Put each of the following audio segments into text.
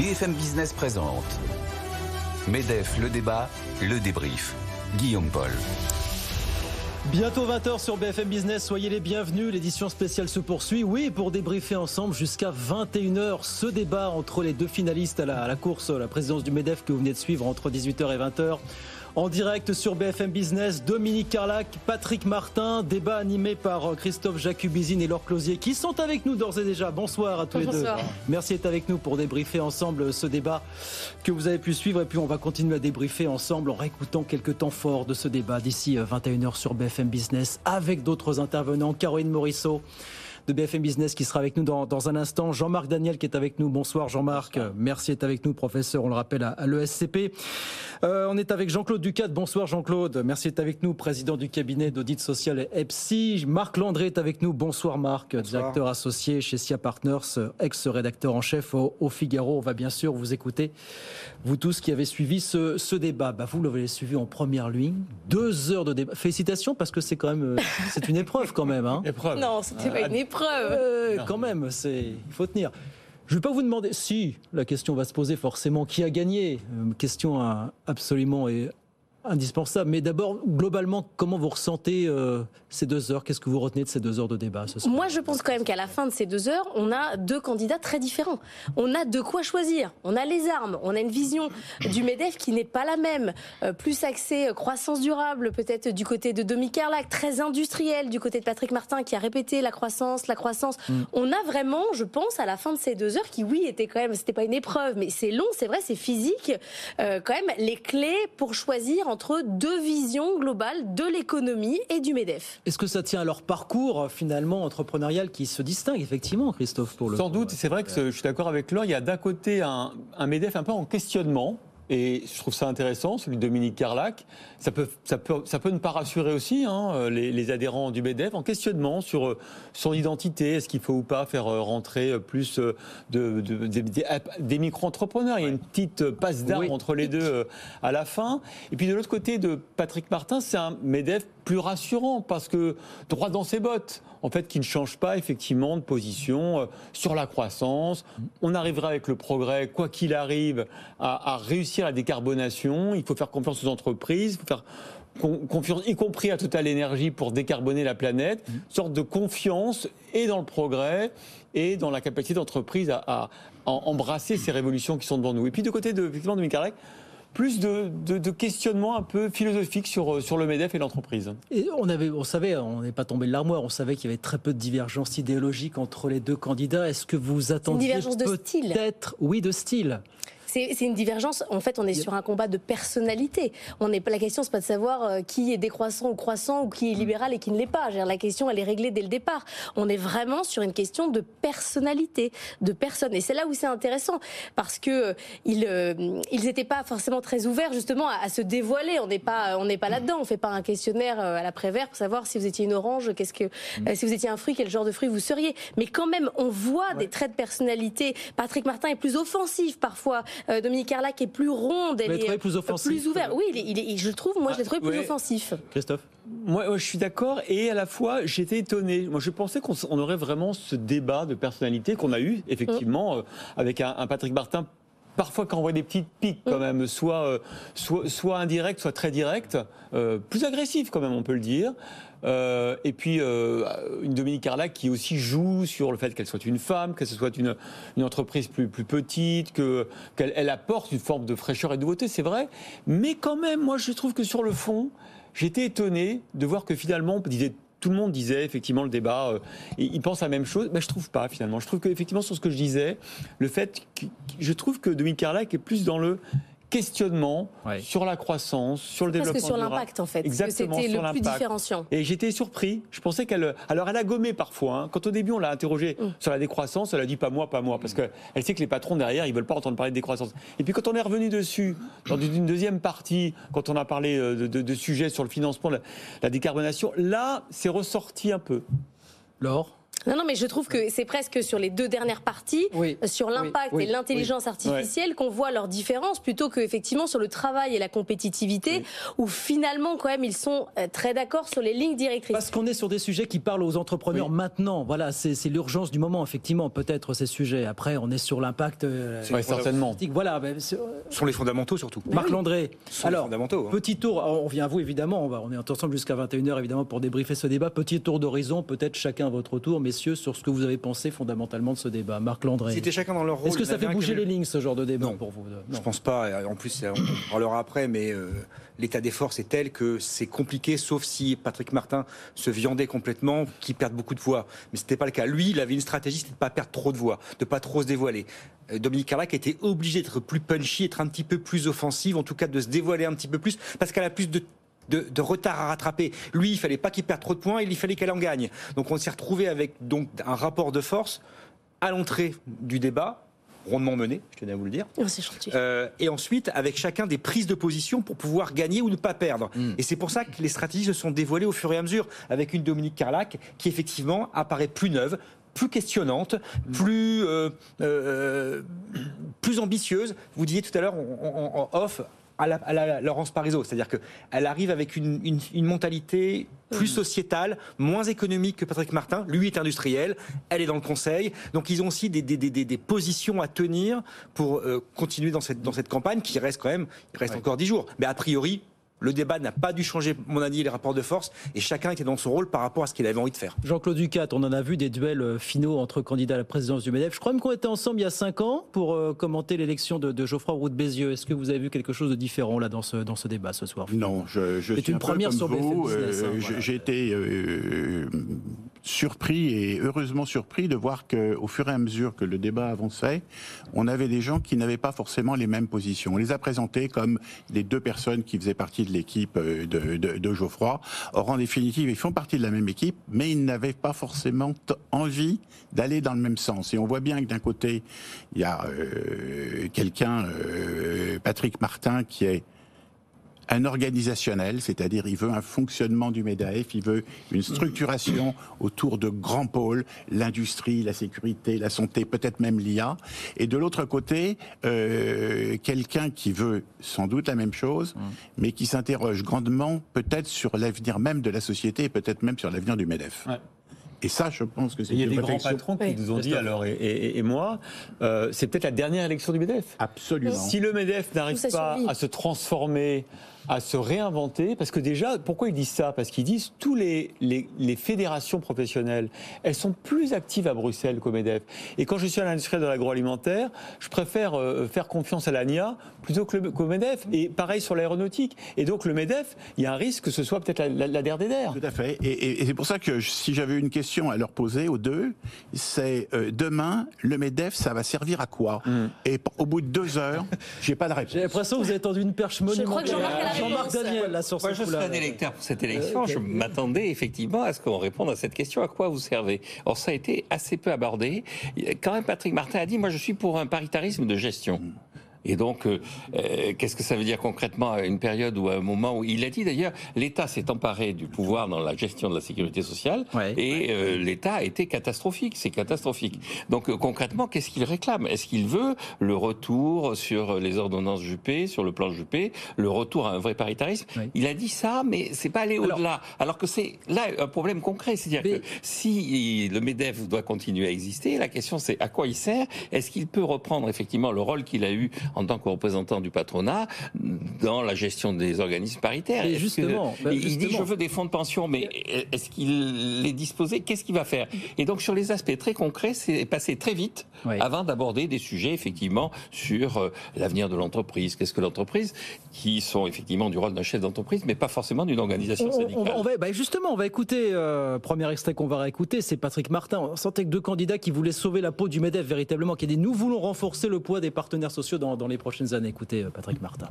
BFM Business présente MEDEF, le débat, le débrief. Guillaume Paul. Bientôt 20h sur BFM Business, soyez les bienvenus. L'édition spéciale se poursuit. Oui, pour débriefer ensemble jusqu'à 21h ce débat entre les deux finalistes à la, course, la présidence du MEDEF que vous venez de suivre entre 18h et 20h. En direct sur BFM Business, Dominique Carlac, Patrick Martin, débat animé par Christophe Jacubizine et Laure Closier qui sont avec nous d'ores et déjà. Bonsoir à tous les deux. Merci d'être avec nous pour débriefer ensemble ce débat que vous avez pu suivre et puis on va continuer à débriefer ensemble en réécoutant quelques temps forts de ce débat d'ici 21h sur BFM Business avec d'autres intervenants. Caroline Morisseau de BFM Business qui sera avec nous dans, dans un instant. Jean-Marc Daniel qui est avec nous. Bonsoir Jean-Marc. Merci d'être avec nous, professeur, on le rappelle, à, à l'ESCP. Euh, on est avec Jean-Claude Ducat. Bonsoir Jean-Claude. Merci d'être avec nous, président du cabinet d'audit social EPSI. Marc Landré est avec nous. Bonsoir Marc, Bonsoir. directeur associé chez SIA Partners, ex-rédacteur en chef au, au, Figaro. On va bien sûr vous écouter, vous tous qui avez suivi ce, ce débat. Bah, vous l'avez suivi en première ligne. Deux heures de débat. Félicitations parce que c'est quand même, euh, c'est une épreuve quand même. Hein. Épreuve. Non, c'était pas une épreuve. Euh, quand même, c'est, il faut tenir. Je ne vais pas vous demander si la question va se poser forcément qui a gagné. Une question absolument et indispensable. Mais d'abord, globalement, comment vous ressentez euh, ces deux heures? Qu'est-ce que vous retenez de ces deux heures de débat ce soir? Moi, je pense quand même qu'à la fin de ces deux heures, on a deux candidats très différents. On a de quoi choisir. On a les armes. On a une vision du MEDEF qui n'est pas la même. Euh, plus axée croissance durable, peut-être du côté de Domi Carlac, très industriel du côté de Patrick Martin qui a répété la croissance, la croissance. Mm. On a vraiment, je pense, à la fin de ces deux heures qui, oui, était quand même, c'était pas une épreuve, mais c'est long, c'est vrai, c'est physique, euh, quand même, les clés pour choisir entre deux visions globales de l'économie et du MEDEF. Est-ce que ça tient à leur parcours finalement entrepreneurial qui se distingue effectivement, Christophe pour le Sans doute, c'est vrai que je suis d'accord avec Laure, il y a d'un côté un, un MEDEF un peu en questionnement et je trouve ça intéressant, celui de Dominique Carlac. Ça peut, ça peut, ça peut ne pas rassurer aussi hein, les, les, adhérents du MEDEF en questionnement sur son identité. Est-ce qu'il faut ou pas faire rentrer plus de, de, de des, des micro-entrepreneurs? Il y a une petite passe d'armes oui. entre les deux à la fin. Et puis de l'autre côté de Patrick Martin, c'est un MEDEF plus rassurant parce que droit dans ses bottes, en fait, qui ne change pas effectivement de position sur la croissance. On arrivera avec le progrès, quoi qu'il arrive, à, réussir la décarbonation. Il faut faire confiance aux entreprises, faut faire confiance, y compris à Total Énergie pour décarboner la planète, sorte de confiance et dans le progrès et dans la capacité d'entreprise à, embrasser ces révolutions qui sont devant nous. Et puis de côté de, effectivement, de Michael plus de, de, de, questionnements un peu philosophiques sur, sur le MEDEF et l'entreprise. Et on, avait, on savait, on n'est pas tombé de l'armoire, on savait qu'il y avait très peu de divergences idéologiques entre les deux candidats. Est-ce que vous attendiez peut-être, oui, de style c'est une divergence. En fait, on est sur un combat de personnalité. On n'est pas la question, c'est pas de savoir euh, qui est décroissant ou croissant ou qui est libéral et qui ne l'est pas. La question, elle est réglée dès le départ. On est vraiment sur une question de personnalité, de personne. Et c'est là où c'est intéressant parce que euh, ils euh, ils n'étaient pas forcément très ouverts justement à, à se dévoiler. On n'est pas on n'est pas là-dedans. On fait pas un questionnaire à l'après-vert pour savoir si vous étiez une orange, qu'est-ce que euh, si vous étiez un fruit, quel genre de fruit vous seriez. Mais quand même, on voit ouais. des traits de personnalité. Patrick Martin est plus offensif parfois. Euh, Dominique Carlac est plus ronde, elle est plus, offensif, plus ouverte. Oui, il est, il est, je le trouve, moi, ah, je l'ai trouvé plus offensif. Christophe moi, moi, je suis d'accord et à la fois j'étais étonné. Moi, je pensais qu'on on aurait vraiment ce débat de personnalité qu'on a eu effectivement mmh. euh, avec un, un Patrick Martin parfois quand on voit des petites piques quand même, soit, euh, soit, soit indirect, soit très direct, euh, plus agressif quand même, on peut le dire. Euh, et puis une Dominique Carlac qui aussi joue sur le fait qu'elle soit une femme, que ce soit une, une entreprise plus, plus petite, que, qu'elle elle apporte une forme de fraîcheur et de nouveauté, c'est vrai. Mais quand même, moi je trouve que sur le fond, j'étais étonné de voir que finalement, on disait tout le monde disait effectivement le débat, euh, il pense la même chose, mais je trouve pas finalement. Je trouve qu'effectivement sur ce que je disais, le fait, que, je trouve que Dominique Carlac est plus dans le questionnement ouais. sur la croissance, sur le développement. Parce que sur l'impact, en fait. Exactement. C'était le plus différenciant. Et j'étais surpris. Je pensais qu'elle. Alors, elle a gommé parfois. Hein. Quand au début, on l'a interrogée mm. sur la décroissance, elle a dit pas moi, pas moi. Parce qu'elle sait que les patrons derrière, ils veulent pas entendre parler de décroissance. Et puis, quand on est revenu dessus, dans une deuxième partie, quand on a parlé euh, de, de, de sujets sur le financement, la, la décarbonation, là, c'est ressorti un peu. Laure? Non, non, mais je trouve que c'est presque sur les deux dernières parties, Oui. sur l'impact Oui, et l'intelligence artificielle, qu'on voit leurs différences, plutôt qu'effectivement sur le travail et la compétitivité, où finalement, quand même, ils sont euh, très d'accord sur les lignes directrices. Parce qu'on est sur des sujets qui parlent aux entrepreneurs Oui. maintenant. Voilà, c'est l'urgence du moment, effectivement, peut-être ces sujets. Après, on est sur l'impact. euh, Ouais, certainement. Voilà, ben, Ce sont les fondamentaux surtout. Marc Landré. Sont les Alors, fondamentaux. hein. petit tour, on vient à vous évidemment, on, va, on est ensemble jusqu'à 21h évidemment pour débriefer ce débat. Petit tour d'horizon, peut-être chacun à votre tour, messieurs, sur ce que vous avez pensé fondamentalement de ce débat. Marc Landré. C'était chacun dans leur rôle. Est-ce que ça fait bouger les lignes ce genre de débat Non. pour vous Je Non. pense pas. En plus, on en parlera après, mais euh, l'état des forces est tel que c'est compliqué, sauf si Patrick Martin se viandait complètement, qu'il perde beaucoup de voix. Mais c'était pas le cas. Lui, il avait une stratégie, c'était de pas perdre trop de voix, de pas trop se dévoiler. Euh, Dominique Carlac était obligé d'être plus punchy, être un petit peu plus offensive, en tout cas de se dévoiler un petit peu plus, parce qu'elle a plus de de, de retard à rattraper. Lui, il fallait pas qu'il perde trop de points, il fallait qu'elle en gagne. Donc on s'est retrouvé avec donc un rapport de force à l'entrée du débat, rondement mené, je tenais à vous le dire. Oh, c'est gentil. Euh, et ensuite avec chacun des prises de position pour pouvoir gagner ou ne pas perdre. Mm. Et c'est pour ça que les stratégies se sont dévoilées au fur et à mesure, avec une Dominique Carlac qui effectivement apparaît plus neuve, plus questionnante, Mm. plus euh, euh, plus ambitieuse. Vous disiez tout à l'heure en off. À la, à la Laurence Parisot, c'est-à-dire qu'elle arrive avec une, une- une mentalité plus sociétale, moins économique que Patrick Martin. Lui est industriel, elle est dans le conseil, donc ils ont aussi des, des- des- des- des positions à tenir pour euh, continuer dans cette, dans cette campagne qui reste quand même, il reste encore dix jours. Mais a priori, le débat n'a pas dû changer, mon avis, les rapports de force, et chacun était dans son rôle par rapport à ce qu'il avait envie de faire. Jean-Claude Ducat, on en a vu des duels euh, finaux entre candidats à la présidence du MEDEF. Je crois même qu'on était ensemble il y a cinq ans pour euh, commenter l'élection de, de Geoffroy Roux de Bézieux. Est-ce que vous avez vu quelque chose de différent là dans ce, dans ce débat ce soir? Non, je, je C'est suis une un peu première comme sur vous. Business, hein, euh, voilà. J'ai été euh, surpris et heureusement surpris de voir qu'au fur et à mesure que le débat avançait, on avait des gens qui n'avaient pas forcément les mêmes positions. On les a présentés comme les deux personnes qui faisaient partie de l'équipe euh, de, de- de Geoffroy. Or, en définitive, ils font partie de la même équipe, mais ils n'avaient pas forcément envie d'aller dans le même sens. Et on voit bien que d'un côté, il y a euh, quelqu'un, euh, Patrick Martin, qui est un organisationnel, c'est-à-dire il veut un fonctionnement du MEDAF, il veut une structuration autour de grands pôles, l'industrie, la sécurité, la santé, peut-être même l'IA. Et de l'autre côté, euh, quelqu'un qui veut sans doute la même chose, mais qui s'interroge grandement peut-être sur l'avenir même de la société et peut-être même sur l'avenir du MEDEF. Ouais. Et ça, je pense que c'est Il y a des grands patrons qui Oui. nous ont dit, alors, et, et- et moi, euh, c'est peut-être la dernière élection du MEDEF. absolument. Si le MEDEF n'arrive pas à se transformer, à se réinventer, parce que déjà, pourquoi ils disent ça? Parce qu'ils disent tous les, les, les fédérations professionnelles, elles sont plus actives à Bruxelles qu'au MEDEF. Et quand je suis à l'industrie de l'agroalimentaire, je préfère euh, faire confiance à l'ANIA plutôt qu'au MEDEF. Et pareil sur l'aéronautique. Et donc le MEDEF, il y a un risque que ce soit peut-être la, la, la der des der. Tout à fait. Et, et- et c'est pour ça que je- si j'avais une question à leur poser aux deux, c'est euh, demain, le MEDEF, ça va servir à quoi? Et p- au bout de deux heures, j'ai pas de réponse. J'ai l'impression que vous avez tendu une perche Je crois que monumentale. Jean-Marc. Daniel, là, sur Moi, je serais un électeur pour cette élection. Euh, ok. Je m'attendais effectivement à ce qu'on réponde à cette question à quoi vous servez? Or, ça a été assez peu abordé. Quand même, Patrick Martin a dit Moi, je suis pour un paritarisme de gestion. Et donc, euh, euh, qu'est-ce que ça veut dire concrètement à une période ou à un moment où il a dit d'ailleurs, l'État s'est emparé du pouvoir dans la gestion de la sécurité sociale Ouais. et euh, l'État a été catastrophique, c'est catastrophique. Donc euh, concrètement, qu'est-ce qu'il réclame? Est-ce qu'il veut le retour sur les ordonnances Juppé, sur le plan Juppé, le retour à un vrai paritarisme? Oui. Il a dit ça, mais c'est pas aller au-delà. Alors que c'est là un problème concret, c'est-à-dire Mais- que si le Medef doit continuer à exister, la question c'est à quoi il sert? Est-ce qu'il peut reprendre effectivement le rôle qu'il a eu en tant que représentant du patronat dans la gestion des organismes paritaires que- justement, bah, il, dit je veux des fonds de pension, mais est-ce qu'il est disposé? Qu'est-ce qu'il va faire? Et donc sur les aspects très concrets, c'est passé très vite Oui. avant d'aborder des sujets effectivement sur euh, l'avenir de l'entreprise. Qu'est-ce que l'entreprise? Qui sont effectivement du rôle d'un chef d'entreprise, mais pas forcément d'une organisation On- on, syndicale. on va, bah, justement, on va écouter, euh, premier extrait qu'on va réécouter, c'est Patrick Martin. On sentait que deux candidats qui voulaient sauver la peau du MEDEF véritablement, qui a dit nous voulons renforcer le poids des partenaires sociaux dans, dans les prochaines années. Écoutez, euh, Patrick Martin.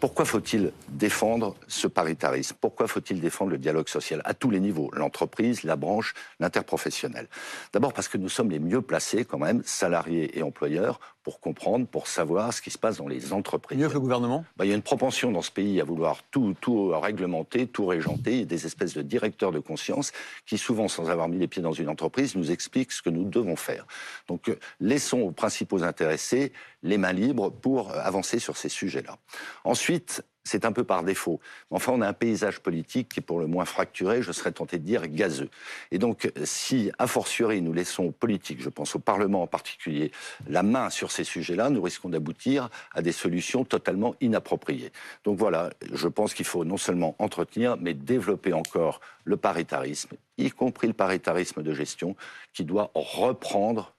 Pourquoi faut-il défendre ce paritarisme? Pourquoi faut-il défendre le dialogue social à tous les niveaux? L'entreprise, la branche, l'interprofessionnel. D'abord parce que nous sommes les mieux placés quand même, salariés et employeurs, pour comprendre, pour savoir ce qui se passe dans les entreprises. Mieux que le gouvernement? Bah, Il y a une propension dans ce pays à vouloir tout, tout réglementer, tout régenter. Il y a des espèces de directeurs de conscience qui, souvent, sans avoir mis les pieds dans une entreprise, nous expliquent ce que nous devons faire. Donc, euh, laissons aux principaux intéressés les mains libres pour euh, avancer sur ces sujets-là. Ensuite, c'est un peu par défaut. Enfin, on a un paysage politique qui est pour le moins fracturé, je serais tenté de dire gazeux. Et donc, si, a fortiori, nous laissons aux politiques, je pense au Parlement en particulier, la main sur ces sujets-là, nous risquons d'aboutir à des solutions totalement inappropriées. Donc voilà, je pense qu'il faut non seulement entretenir, mais développer encore le paritarisme, y compris le paritarisme de gestion, qui doit reprendre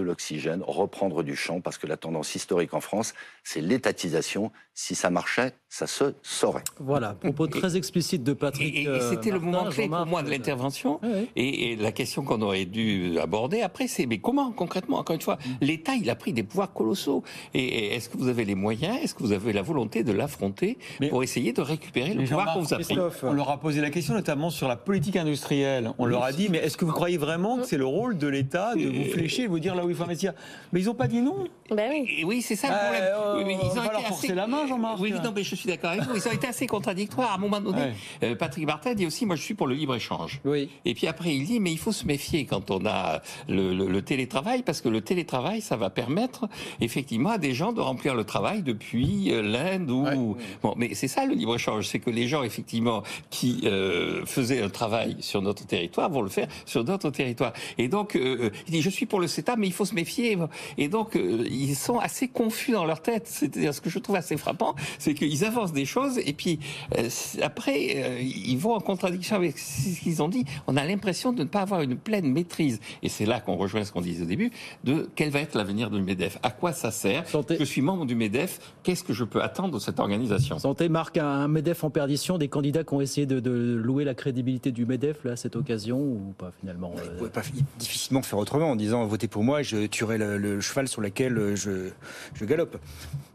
de l'oxygène, reprendre du champ, parce que la tendance historique en France, c'est l'étatisation. Si ça marchait, ça se saurait. Voilà, propos très explicite de Patrick. Et, euh, c'était le moment clé pour moi de euh, l'intervention. Et, la question qu'on aurait dû aborder après, c'est mais comment concrètement Encore une fois, mm. l'État, il a pris des pouvoirs colossaux. Et, est-ce que vous avez les moyens Est-ce que vous avez la volonté de l'affronter pour essayer de récupérer le pouvoir qu'on vous a pris On leur a posé la question notamment sur la politique industrielle. On leur a dit, mais est-ce que vous croyez vraiment que c'est le rôle de l'État de vous flécher, de vous dire là où il faut investir Mais ils n'ont pas dit non. Ben oui. oui, c'est ça le problème. Euh, ils ont leur forcer la main, Jean-Marc. Oui, non, mais je suis d'accord avec vous. Ils ont été assez contradictoires. À un moment donné, euh, Patrick Martin dit aussi, moi je suis pour le libre-échange. Oui. Et puis après, il dit, mais il faut se méfier quand on a le, télétravail, parce que le télétravail, ça va permettre effectivement à des gens de remplir le travail depuis euh, l'Inde ou... Bon, mais c'est ça le libre-échange, c'est que les gens effectivement qui euh, faisaient un travail sur notre territoire vont le faire sur d'autres territoires. Et donc, il dit, je suis pour le CETA, mais il faut se méfier. Et donc, ils sont assez confus dans leur tête. C'est-à-dire, ce que je trouve assez frappant, c'est qu'ils avancent des choses et puis euh, après, euh, ils vont en contradiction avec ce qu'ils ont dit. On a l'impression de ne pas avoir une pleine maîtrise. Et c'est là qu'on rejoint ce qu'on disait au début, de quel va être l'avenir du MEDEF. À quoi ça sert Je suis membre du MEDEF. Qu'est-ce que je peux attendre de cette organisation? Santé marque un MEDEF en perdition. Des candidats qui ont essayé de, louer la crédibilité du MEDEF là, à cette occasion ou pas finalement euh... pouvez pas difficilement faire autrement en disant votez pour moi, je tuerai le, cheval sur lequel je, je galope.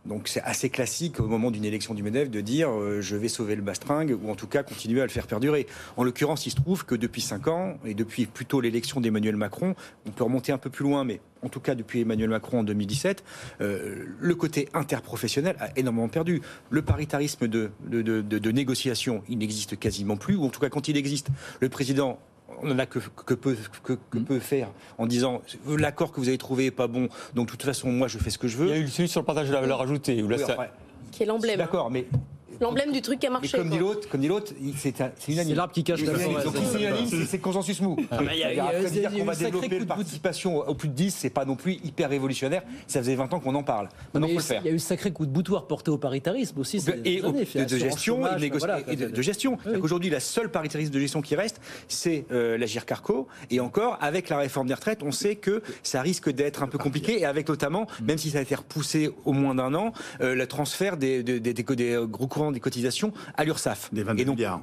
Donc c'est assez classique au moment d'une élection du MEDEF de dire euh, je vais sauver le bastringue ou en tout cas continuer à le faire perdurer. En l'occurrence, il se trouve que depuis 5 ans et depuis plutôt l'élection d'Emmanuel Macron, on peut remonter un peu plus loin, mais en tout cas depuis Emmanuel Macron en 2017, euh, le côté interprofessionnel a énormément perdu. Le paritarisme de, de négociation, il n'existe quasiment plus, ou en tout cas quand il existe, le président on n'en a que, que, peut, que, mm. peut faire en disant l'accord que vous avez trouvé n'est pas bon, donc de toute façon, moi je fais ce que je veux. Il y a eu celui sur le partage de la valeur ajoutée. Où là, Qui est l'emblème. D'accord, mais L'emblème du truc qui a marché. comme dit l'autre, comme dit l'autre, c'est une l'arbre qui cache la forêt. Donc c'est c'est consensus mou. Après dire qu'on va développer la participation au plus de 10, c'est pas non plus hyper révolutionnaire. Ça faisait 20 ans qu'on en parle. Maintenant, faut le faire. Il y a eu un sacré coup de boutoir porté au paritarisme aussi. Et de gestion et de gestion. Aujourd'hui, la seule paritarisme de gestion qui reste, c'est euh, la GIRCARCO. Et encore, avec la réforme des retraites, on sait que ça risque d'être un peu compliqué. Et avec notamment, même si ça a été repoussé au moins d'un an, euh, le transfert des gros courants des cotisations à l'URSSAF. Des 22 milliards.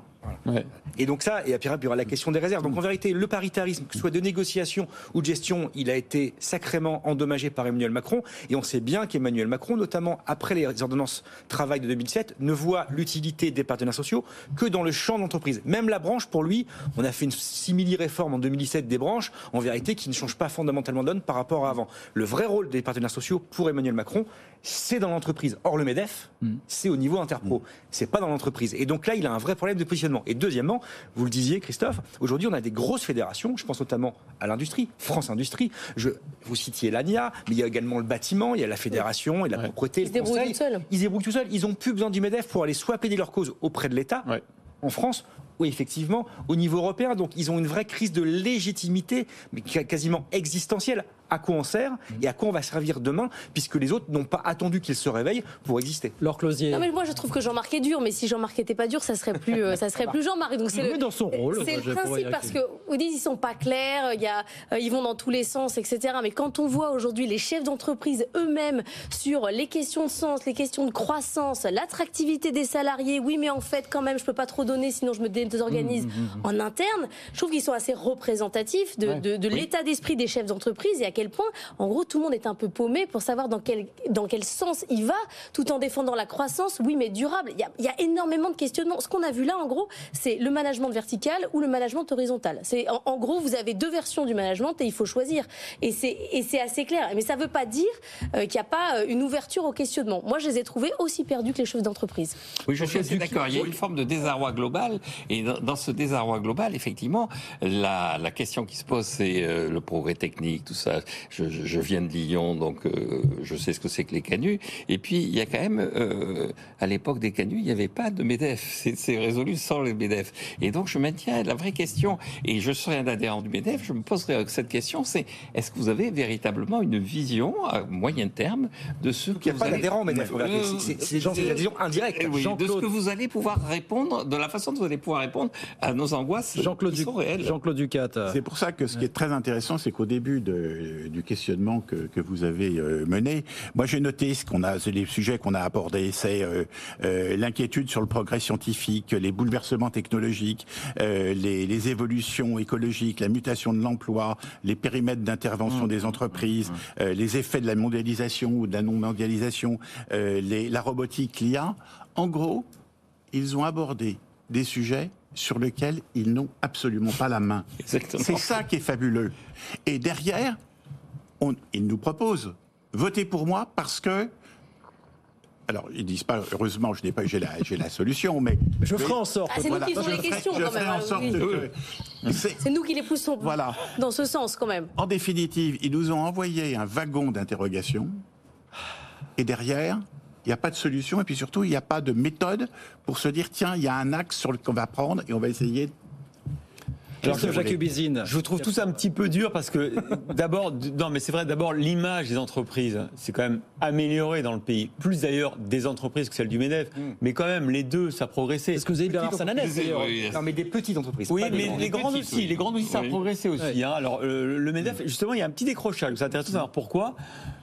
Et donc ça, et après il y aura la question des réserves. Donc en vérité, le paritarisme, que ce soit de négociation ou de gestion, il a été sacrément endommagé par Emmanuel Macron. Et on sait bien qu'Emmanuel Macron, notamment après les ordonnances travail de 2007, ne voit l'utilité des partenaires sociaux que dans le champ d'entreprise. Même la branche, pour lui, on a fait une simili-réforme en 2017 des branches, en vérité, qui ne change pas fondamentalement donne par rapport à avant. Le vrai rôle des partenaires sociaux pour Emmanuel Macron, c'est dans l'entreprise. Or, le MEDEF, mm. c'est au niveau interpro. C'est pas dans l'entreprise. Et donc là, il a un vrai problème de positionnement. Et deuxièmement, vous le disiez, Christophe, aujourd'hui, on a des grosses fédérations. Je pense notamment à l'industrie, France Industrie. Je, vous citiez l'ANIA, mais il y a également le bâtiment, il y a la fédération, et la propreté. Ils se débrouillent tout seuls. Ils se débrouillent tout seuls. Ils n'ont plus besoin du MEDEF pour aller soit plaider leur cause auprès de l'État. En France, oui, effectivement, au niveau européen. Donc, ils ont une vraie crise de légitimité, mais quasiment existentielle, à quoi on sert et à quoi on va servir demain, puisque les autres n'ont pas attendu qu'ils se réveillent pour exister. Leur Closier. Non, mais moi je trouve que Jean-Marc est dur, mais si Jean-Marc n'était pas dur, ça serait plus, euh, ça serait plus Jean-Marc. Donc c'est dans son rôle. C'est le principe parce que vous dites ils sont pas clairs, il y a, euh, ils vont dans tous les sens, etc. Mais quand on voit aujourd'hui les chefs d'entreprise eux-mêmes sur les questions de sens, les questions de croissance, l'attractivité des salariés, oui, mais en fait quand même je peux pas trop donner, sinon je me désorganise mmh, mmh, mmh. en interne. Je trouve qu'ils sont assez représentatifs de, de, l'état d'esprit des chefs d'entreprise et à quel quel point, en gros, tout le monde est un peu paumé pour savoir dans quel, dans quel sens il va, tout en défendant la croissance, oui, mais durable. Il y a, il y a énormément de questionnements. Ce qu'on a vu là, en gros, c'est le management vertical ou le management horizontal. C'est en, en gros, vous avez deux versions du management et il faut choisir. Et c'est et c'est assez clair. Mais ça ne veut pas dire euh, qu'il n'y a pas euh, une ouverture au questionnement. Moi, je les ai trouvés aussi perdus que les chefs d'entreprise. Oui, je suis assez d'accord. Il y a une forme de désarroi global. Et dans, dans ce désarroi global, effectivement, la, la question qui se pose, c'est euh, le progrès technique, tout ça. Je, viens de Lyon, donc euh, je sais ce que c'est que les canuts. Et puis, il y a quand même, euh, à l'époque des canuts, il n'y avait pas de MEDEF. C'est- résolu sans le MEDEF. Et donc, je maintiens la vraie question. Et je serai un adhérent du MEDEF. Je me poserai cette question, c'est est-ce que vous avez véritablement une vision à moyen terme de ce que Il n'y a vous pas allez- d'adhérents, mais c'est- c'est des adhésions indirectes. Eh oui, de ce Jean-Claude. que vous allez pouvoir répondre, de la façon dont vous allez pouvoir répondre à nos angoisses Jean-Claude qui Duc- sont réelles. Jean-Claude Ducat. C'est pour ça que ce qui est très intéressant, c'est qu'au début de- du questionnement que, que vous avez euh, mené, moi j'ai noté ce qu'on a, les sujets qu'on a abordés, c'est euh, euh, l'inquiétude sur le progrès scientifique, les bouleversements technologiques, les, les évolutions écologiques, la mutation de l'emploi, les périmètres d'intervention des entreprises, euh, les effets de la mondialisation ou de la non-mondialisation, les- la robotique, l'IA. En gros, ils ont abordé des sujets sur lesquels ils n'ont absolument pas la main. C'est ça qui est fabuleux. Et derrière, on, ils nous proposent votez pour moi parce que. Alors, ils disent pas, heureusement, je n'ai pas, j'ai la, j'ai la solution, mais. Je ferai en sorte. Ah, c'est nous qui les ferai- questions je quand ferai même. en sorte oui. que. c'est- C'est nous qui les poussons Voilà. dans ce sens quand même. En définitive, ils nous ont envoyé un wagon d'interrogation. Et derrière, il n'y a pas de solution. Et puis surtout, il n'y a pas de méthode pour se dire tiens, il y a un axe sur le qu'on va prendre et on va essayer. Voulez Ubizine. Je vous trouve tous un petit peu dur parce que d'abord, non mais c'est vrai, d'abord l'image des entreprises, c'est quand même amélioré dans le pays, plus d'ailleurs des entreprises que celle du Medef, mais quand même les deux ça a progressé. C'est ce que vous avez Bernard Sananès, d'ailleurs. Oui, Non, mais des petites entreprises. Oui, mais les grandes petites, aussi, oui. les grandes aussi, ça a progressé aussi. Oui. hein. Alors, euh, le MEDEF, justement, il y a un petit décrochage. C'est intéressant de savoir pourquoi.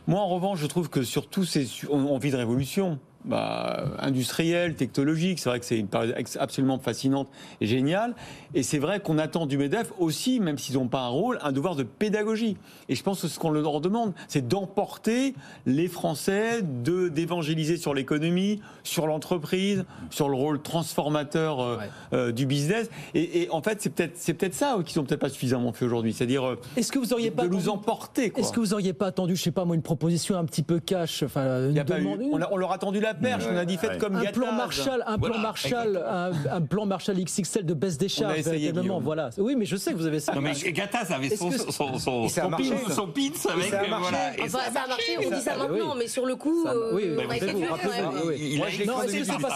Moi, en revanche, je trouve que sur tous ces. on vit de révolution. Bah, industrielle, technologique, c'est vrai que c'est une période absolument fascinante et géniale. Et c'est vrai qu'on attend du MEDEF aussi, même s'ils n'ont pas un rôle, un devoir de pédagogie. Et je pense que ce qu'on leur demande, c'est d'emporter les Français, de d'évangéliser sur l'économie, sur l'entreprise, sur le rôle transformateur euh, Ouais. euh, du business. Et, et en fait, c'est peut-être c'est peut-être ça euh, qu'ils n'ont peut-être pas suffisamment fait aujourd'hui, c'est-à-dire euh, Est-ce que vous auriez pas de nous attendu- emporter. Est-ce que vous auriez pas attendu, je sais pas moi, une proposition un petit peu cash, enfin une on, a- on leur a tendu la perche, on a dit faites Ouais. comme un Gattaz. plan Marshall, un plan Voilà, Marshall, un, un plan Marshall XXL de baisse des charges, essayé, véritablement. Voilà. Oui, mais je sais que vous avez ça. Non mais Gattaz avait son, que- son, son, ça son, pin- ça. son pins avec ça a euh, marché. voilà. Et Enfin, ça a marché, on dit ça Ah, maintenant, oui. mais sur le coup, Ça-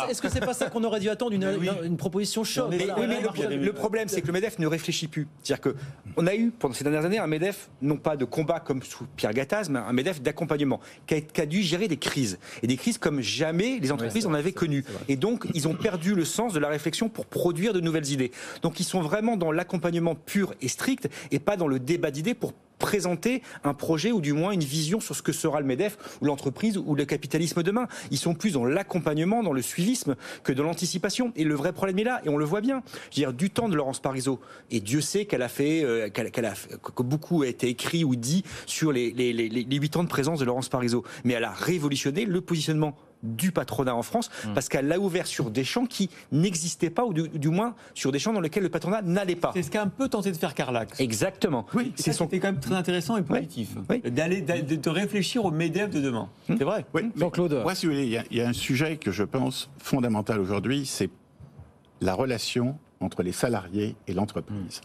est-ce que c'est pas, ça. ça qu'on aurait dû attendre une, proposition un le, problème, c'est que le MEDEF ne réfléchit plus. C'est-à-dire que on a eu, pendant ces dernières années, un MEDEF, non pas de combat comme sous Pierre Gattaz, mais un MEDEF d'accompagnement, qui a, qui a dû gérer des crises. Et des crises comme jamais les entreprises en avaient connues. Et donc, ils ont perdu le sens de la réflexion pour produire de nouvelles idées. Donc, ils sont vraiment dans l'accompagnement pur et strict, et pas dans le débat d'idées pour présenter un projet ou du moins une vision sur ce que sera le MEDEF ou l'entreprise ou le capitalisme demain. Ils sont plus dans l'accompagnement, dans le suivisme que dans l'anticipation. Et le vrai problème est là, et on le voit bien. Je veux dire, du temps de Laurence Parisot, et Dieu sait qu'elle a fait, euh, qu'elle, qu'elle a, que beaucoup a été écrit ou dit sur les, les, les, les 8 ans de présence de Laurence Parisot. Mais elle a révolutionné le positionnement du patronat en France parce qu'elle l'a ouvert sur des champs qui n'existaient pas ou du, du moins sur des champs dans lesquels le patronat n'allait pas. C'est ce qu'a un peu tenté de faire Carlac. Exactement. Oui, c'est son- quand même très intéressant et positif. Oui. D'aller, d'a- de, de réfléchir au MEDEF de demain. C'est vrai. Oui, mais Jean-Claude. Moi, si vous voulez, il y a- il y, a un sujet que je pense fondamental aujourd'hui, c'est la relation entre les salariés et l'entreprise.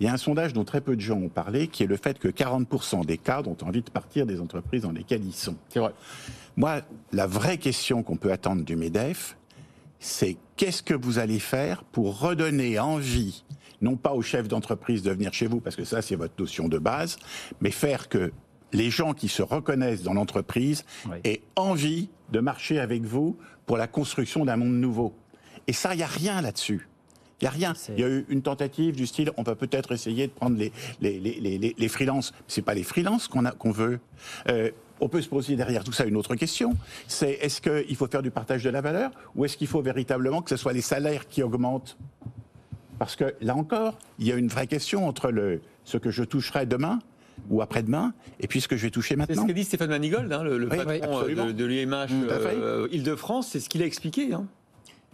Il y a un sondage dont très peu de gens ont parlé, qui est le fait que 40% des cadres ont envie de partir des entreprises dans lesquelles ils sont. C'est vrai. Moi, la vraie question qu'on peut attendre du MEDEF, c'est qu'est-ce que vous allez faire pour redonner envie, non pas aux chefs d'entreprise de venir chez vous, parce que ça, c'est votre notion de base, mais faire que les gens qui se reconnaissent dans l'entreprise Oui. aient envie de marcher avec vous pour la construction d'un monde nouveau. Et ça, il n'y a rien là-dessus. Il n'y a rien. Il y a eu une tentative du style, on peut peut-être essayer de prendre les, les, les, les, les, freelances. Ce n'est pas les freelances qu'on qu'on veut. Euh, on peut se poser derrière tout ça une autre question. C'est est-ce qu'il faut faire du partage de la valeur ou est-ce qu'il faut véritablement que ce soit les salaires qui augmentent? Parce que là encore, il y a une vraie question entre le, ce que je toucherai demain ou après-demain, et puis ce que je vais toucher C'est ce maintenant. qu'a dit Stéphane Manigold, hein, le, le Oui, patron oui, euh, de, de l'UMH euh, Île-de-France, c'est ce qu'il a expliqué. hein.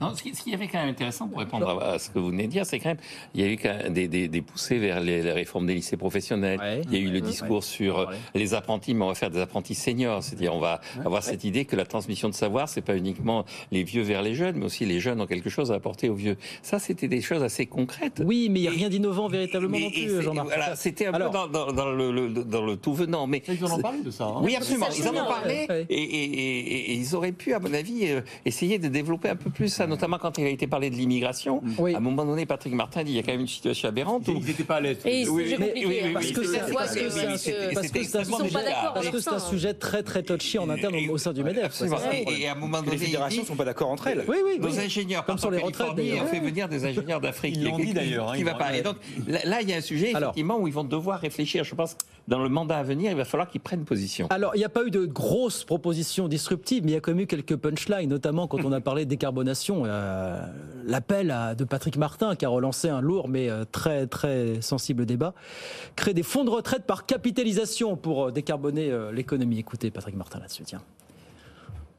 Non, ce qui, ce qui avait quand même intéressant pour répondre à, à ce que vous venez de dire, c'est quand même il y a eu quand même des, des, des poussées vers les, les réformes des lycées professionnels. Ouais. Il y a eu le discours sur les apprentis, mais on va faire des apprentis seniors, c'est-à-dire on va avoir cette idée que la transmission de savoir, c'est pas uniquement les vieux vers les jeunes, mais aussi les jeunes ont quelque chose à apporter aux vieux. Ça, c'était des choses assez concrètes. Oui, mais il n'y a rien d'innovant véritablement Mais- non plus, Jean-Marc. Voilà, c'était un Alors- peu dans, dans- dans le, le- dans le tout venant, mais Ils en ont parlé de ça. hein. oui, absolument. Ils en ont parlé ouais. et, et- et- et ils auraient pu, à mon avis, euh, essayer de développer un peu plus ça, notamment quand il a été parlé de l'immigration. Oui. À un moment donné, Patrick Martin dit il y a quand même une situation aberrante. où- Ils n'étaient pas à l'aise. C'est Oui, hein. parce que c'est- un- sujet- hein. très très touchy en interne au- sein du MEDEF. C'est ça. Et, à un moment donné, les fédérations ne sont pas d'accord entre elles. Oui, oui, nos ingénieurs, Comme sur les retraites, on fait venir des ingénieurs d'Afrique. Ils l'ont dit, d'ailleurs, hein, Qui va. Et donc là, il y a un sujet effectivement où ils vont devoir réfléchir. Je pense que dans le mandat à venir, il va falloir qu'ils prennent position. Alors, il n'y a pas eu de grosses propositions disruptives, mais il y a quand même eu quelques punchlines, notamment quand on a parlé de décarbonation. Euh, L'appel de Patrick Martin, qui a relancé un lourd mais euh, très très sensible débat, créer des fonds de retraite par capitalisation pour euh, décarboner l'économie. Écoutez Patrick Martin là-dessus, tiens.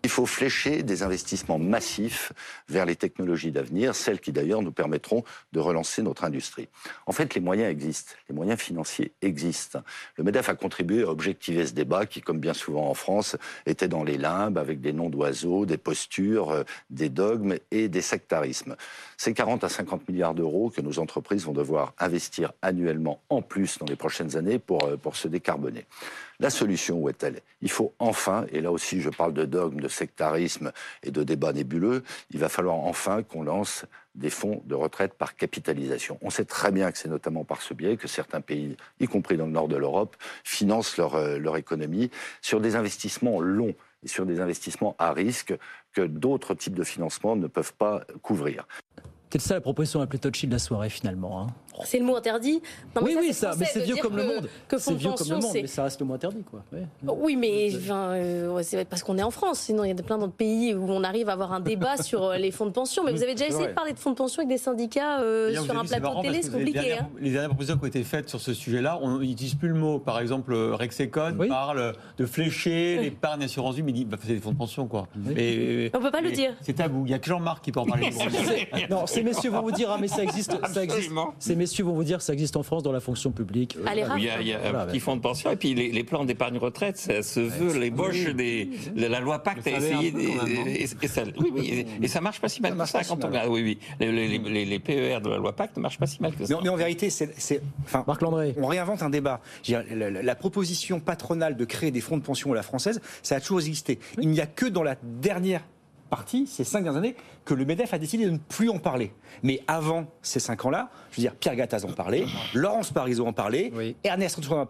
Il faut flécher des investissements massifs vers les technologies d'avenir, celles qui d'ailleurs nous permettront de relancer notre industrie. En fait, les moyens existent, les moyens financiers existent. Le MEDEF a contribué à objectiver ce débat qui, comme bien souvent en France, était dans les limbes avec des noms d'oiseaux, des postures, euh, des dogmes et des sectarismes. C'est 40 à 50 milliards d'euros que nos entreprises vont devoir investir annuellement en plus dans les prochaines années pour, euh, pour se décarboner. La solution, où est-elle? Il faut enfin, et là aussi je parle de dogme, de sectarisme et de débats nébuleux, il va falloir enfin qu'on lance des fonds de retraite par capitalisation. On sait très bien que c'est notamment par ce biais que certains pays, y compris dans le nord de l'Europe, financent leur, euh, leur économie sur des investissements longs et sur des investissements à risque que d'autres types de financements ne peuvent pas couvrir. C'est ça la proposition la plus touchy de la soirée finalement. hein. C'est le mot interdit. Non, oui, mais oui, ça, mais c'est vieux comme le monde. Que C'est vieux comme le monde, c'est mais ça reste le mot interdit, quoi. Ouais. Oui, mais enfin, euh, c'est parce qu'on est en France. Sinon, il y a plein d'autres pays où on arrive à avoir un débat sur euh, les fonds de pension. Mais vous avez déjà essayé vrai. de parler de fonds de pension avec des syndicats euh, sur un vu, plateau marrant de télé, c'est les compliqué. dernières- hein. Les dernières propositions qui ont été faites sur ce sujet-là, on n'utilise plus le mot. Par exemple, Rexecon Oui. parle de flécher l'épargne assurance vie, mais il dit bah, c'est des fonds de pension, quoi. Mais, On peut pas le dire. C'est tabou. Il n'y a que Jean-Marc qui peut en parler. Non, ces messieurs vont vous dire, ah, mais ça existe, ça existe. Ces messieurs vont vous dire, ça existe en France dans la fonction publique. Euh, Allez, Il y a, il y a Voilà, un petit ouais. fonds de pension et puis les, les plans d'épargne retraite, ça se veut l'ébauche des de la loi Pacte a essayé peu même, et, et ça, oui, oui, et, et ça marche pas si mal Ça que ça quand on regarde. Oui, oui, les, les, les- les PER de la loi Pacte ne marchent pas si mal que ça. Mais, mais en vérité, c'est, enfin, Marc Landré. on réinvente un débat. Dire, la- la proposition patronale de créer des fonds de pension à la française, ça a toujours existé. Il n'y a que dans la dernière partie, ces cinq dernières années, que le MEDEF a décidé de ne plus en parler. Mais avant ces cinq ans-là, je veux dire, Pierre Gattaz en parlait, Laurence Parisot en parlait, Oui. Ernest Antoine,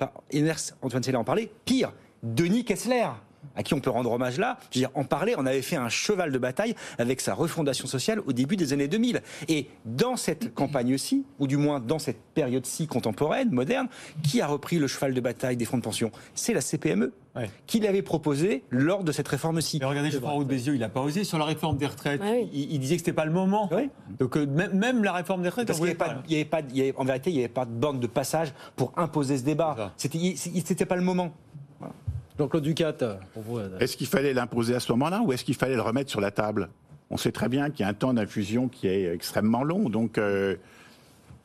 Antoine en parlait, pire, Denis Kessler à qui on peut rendre hommage là, je veux dire, en parler, on avait fait un cheval de bataille avec sa refondation sociale au début des années 2000. Et dans cette campagne-ci, ou du moins dans cette période-ci contemporaine, moderne, qui a repris le cheval de bataille des fonds de pension? C'est la CPME, Ouais. qui l'avait proposé lors de cette réforme-ci. Mais regardez, Geoffroy Roux de Bézieux, il n'a pas osé sur la réforme des retraites. Ah oui. il, il disait que c'était pas le moment. Donc euh, même, même la réforme des retraites, Parce on qu'il n'y voulait avait pas. pas, il y avait pas, il y avait- en vérité, il n'y avait pas de borne de passage pour imposer ce débat. c'était pas le moment. Jean-Claude Ducat, pour vous. euh, Est-ce qu'il fallait l'imposer à ce moment-là ou est-ce qu'il fallait le remettre sur la table? On sait très bien qu'il y a un temps d'infusion qui est extrêmement long, donc euh,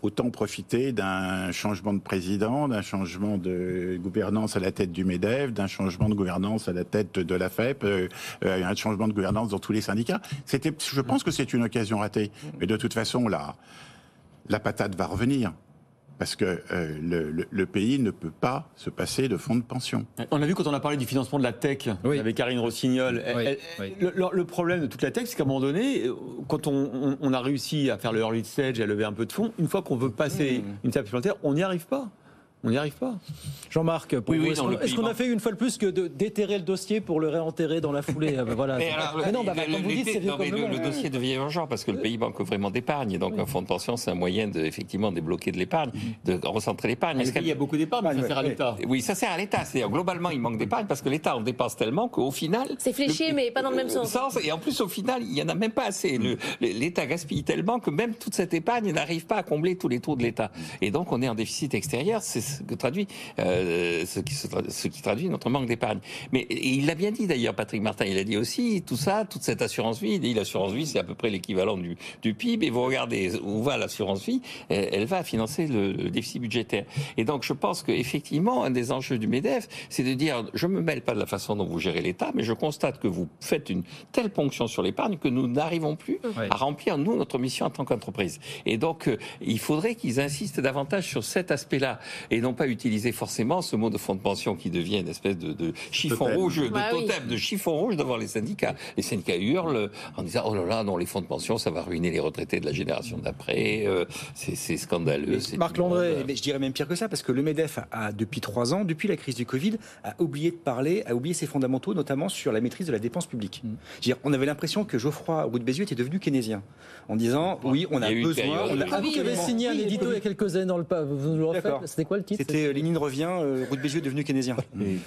autant profiter d'un changement de président, d'un changement de gouvernance à la tête du MEDEF, d'un changement de gouvernance à la tête de la FEP, euh, euh, un changement de gouvernance dans tous les syndicats. Je pense que c'est une occasion ratée, mais de toute façon, la, la patate va revenir. Parce que euh, le, le- le pays ne peut pas se passer de fonds de pension. On a vu quand on a parlé du financement de la tech Oui. avec Karine Rossignol. elle- Oui, elle- oui. Le, problème de toute la tech, c'est qu'à un moment donné, euh, quand on, on- on a réussi à faire le early stage, à lever un peu de fonds, une fois qu'on veut passer une table supplémentaire, on n'y arrive pas. On n'y arrive pas. Jean-Marc, Oui, oui, est-ce qu'on a fait une fois de plus que de déterrer le dossier pour le réenterrer dans la foulée Ah, bah, voilà. Mais alors, Mais non, bah, le- comme vous le- dites, c'est vieux non, comme mais le le, monde. le dossier devient urgent parce que le pays manque vraiment d'épargne. Donc, un fonds de pension, c'est un moyen de, effectivement, débloquer de l'épargne, de recentrer l'épargne. Il y a beaucoup d'épargne, mais ça sert à l'État. Oui, ça sert à l'État. C'est-à-dire, globalement, il manque d'épargne parce que l'État en dépense tellement qu'au final. C'est fléché, le- mais pas dans le même sens. sens. Et en plus, au final, il n'y en a même pas assez. L'État gaspille tellement que même toute cette épargne n'arrive pas à combler tous les trous de l'État. Et donc, on est en déficit extérieur. C'est que traduit, euh, ce, qui ce qui traduit notre manque d'épargne. Mais il l'a bien dit d'ailleurs, Patrick Martin, il a dit aussi tout ça, toute cette assurance vie. Il dit l'assurance vie, c'est à peu près l'équivalent du, du, PIB. Et vous regardez où va l'assurance vie, elle, va financer le, déficit budgétaire. Et donc je pense qu'effectivement, un des enjeux du MEDEF, c'est de dire je me mêle pas de la façon dont vous gérez l'État, mais je constate que vous faites une telle ponction sur l'épargne que nous n'arrivons plus à remplir, nous, notre mission en tant qu'entreprise. Et donc, euh, il faudrait qu'ils insistent davantage sur cet aspect-là et non pas utiliser forcément ce mot de fonds de pension qui devient une espèce de, de chiffon rouge, de bah totem, de chiffon rouge devant les syndicats. Les syndicats hurlent en disant oh là là, non, les fonds de pension, ça va ruiner les retraités de la génération d'après, euh, c'est scandaleux. Marc Landré, je dirais même pire que ça, parce que le MEDEF a, depuis trois ans, depuis la crise du Covid, a oublié de parler, a oublié ses fondamentaux, notamment sur la maîtrise de la dépense publique. Mmh. on avait l'impression que Geoffroy Roux de Bézieux était devenu keynésien, en disant oui, on a, besoin. On a vous avez signé un édito il y a quelques années dans le vous le refaites C'était quoi le titre C'était euh, Lénine revient, euh, Roux de Bézieux est devenu keynésien. mais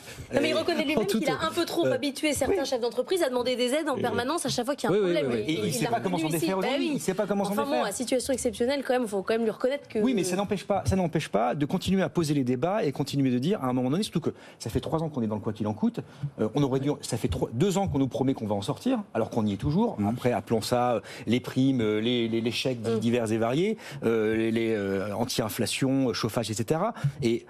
il reconnaît lui-même qu'il a un peu trop habitué certains chefs d'entreprise à demander des aides en permanence à chaque fois qu'il y a un problème. Et il ne sait pas comment s'en défaire aujourd'hui. Il sait pas comment s'en défaire. Enfin bon, à situation exceptionnelle quand même, il faut quand même lui reconnaître que. Oui, mais ça n'empêche pas, ça n'empêche pas de continuer à poser les débats et continuer de dire à un moment donné, surtout que ça fait trois ans qu'on est dans le quoi qu'il en coûte. Euh, on aurait dû, ça fait deux ans qu'on nous promet qu'on va en sortir, alors qu'on y est toujours. Mmh. Après, appelons ça euh, les primes, euh, les, les, chèques mmh. divers et variés, les, anti-inflation, chauffage, etc. Et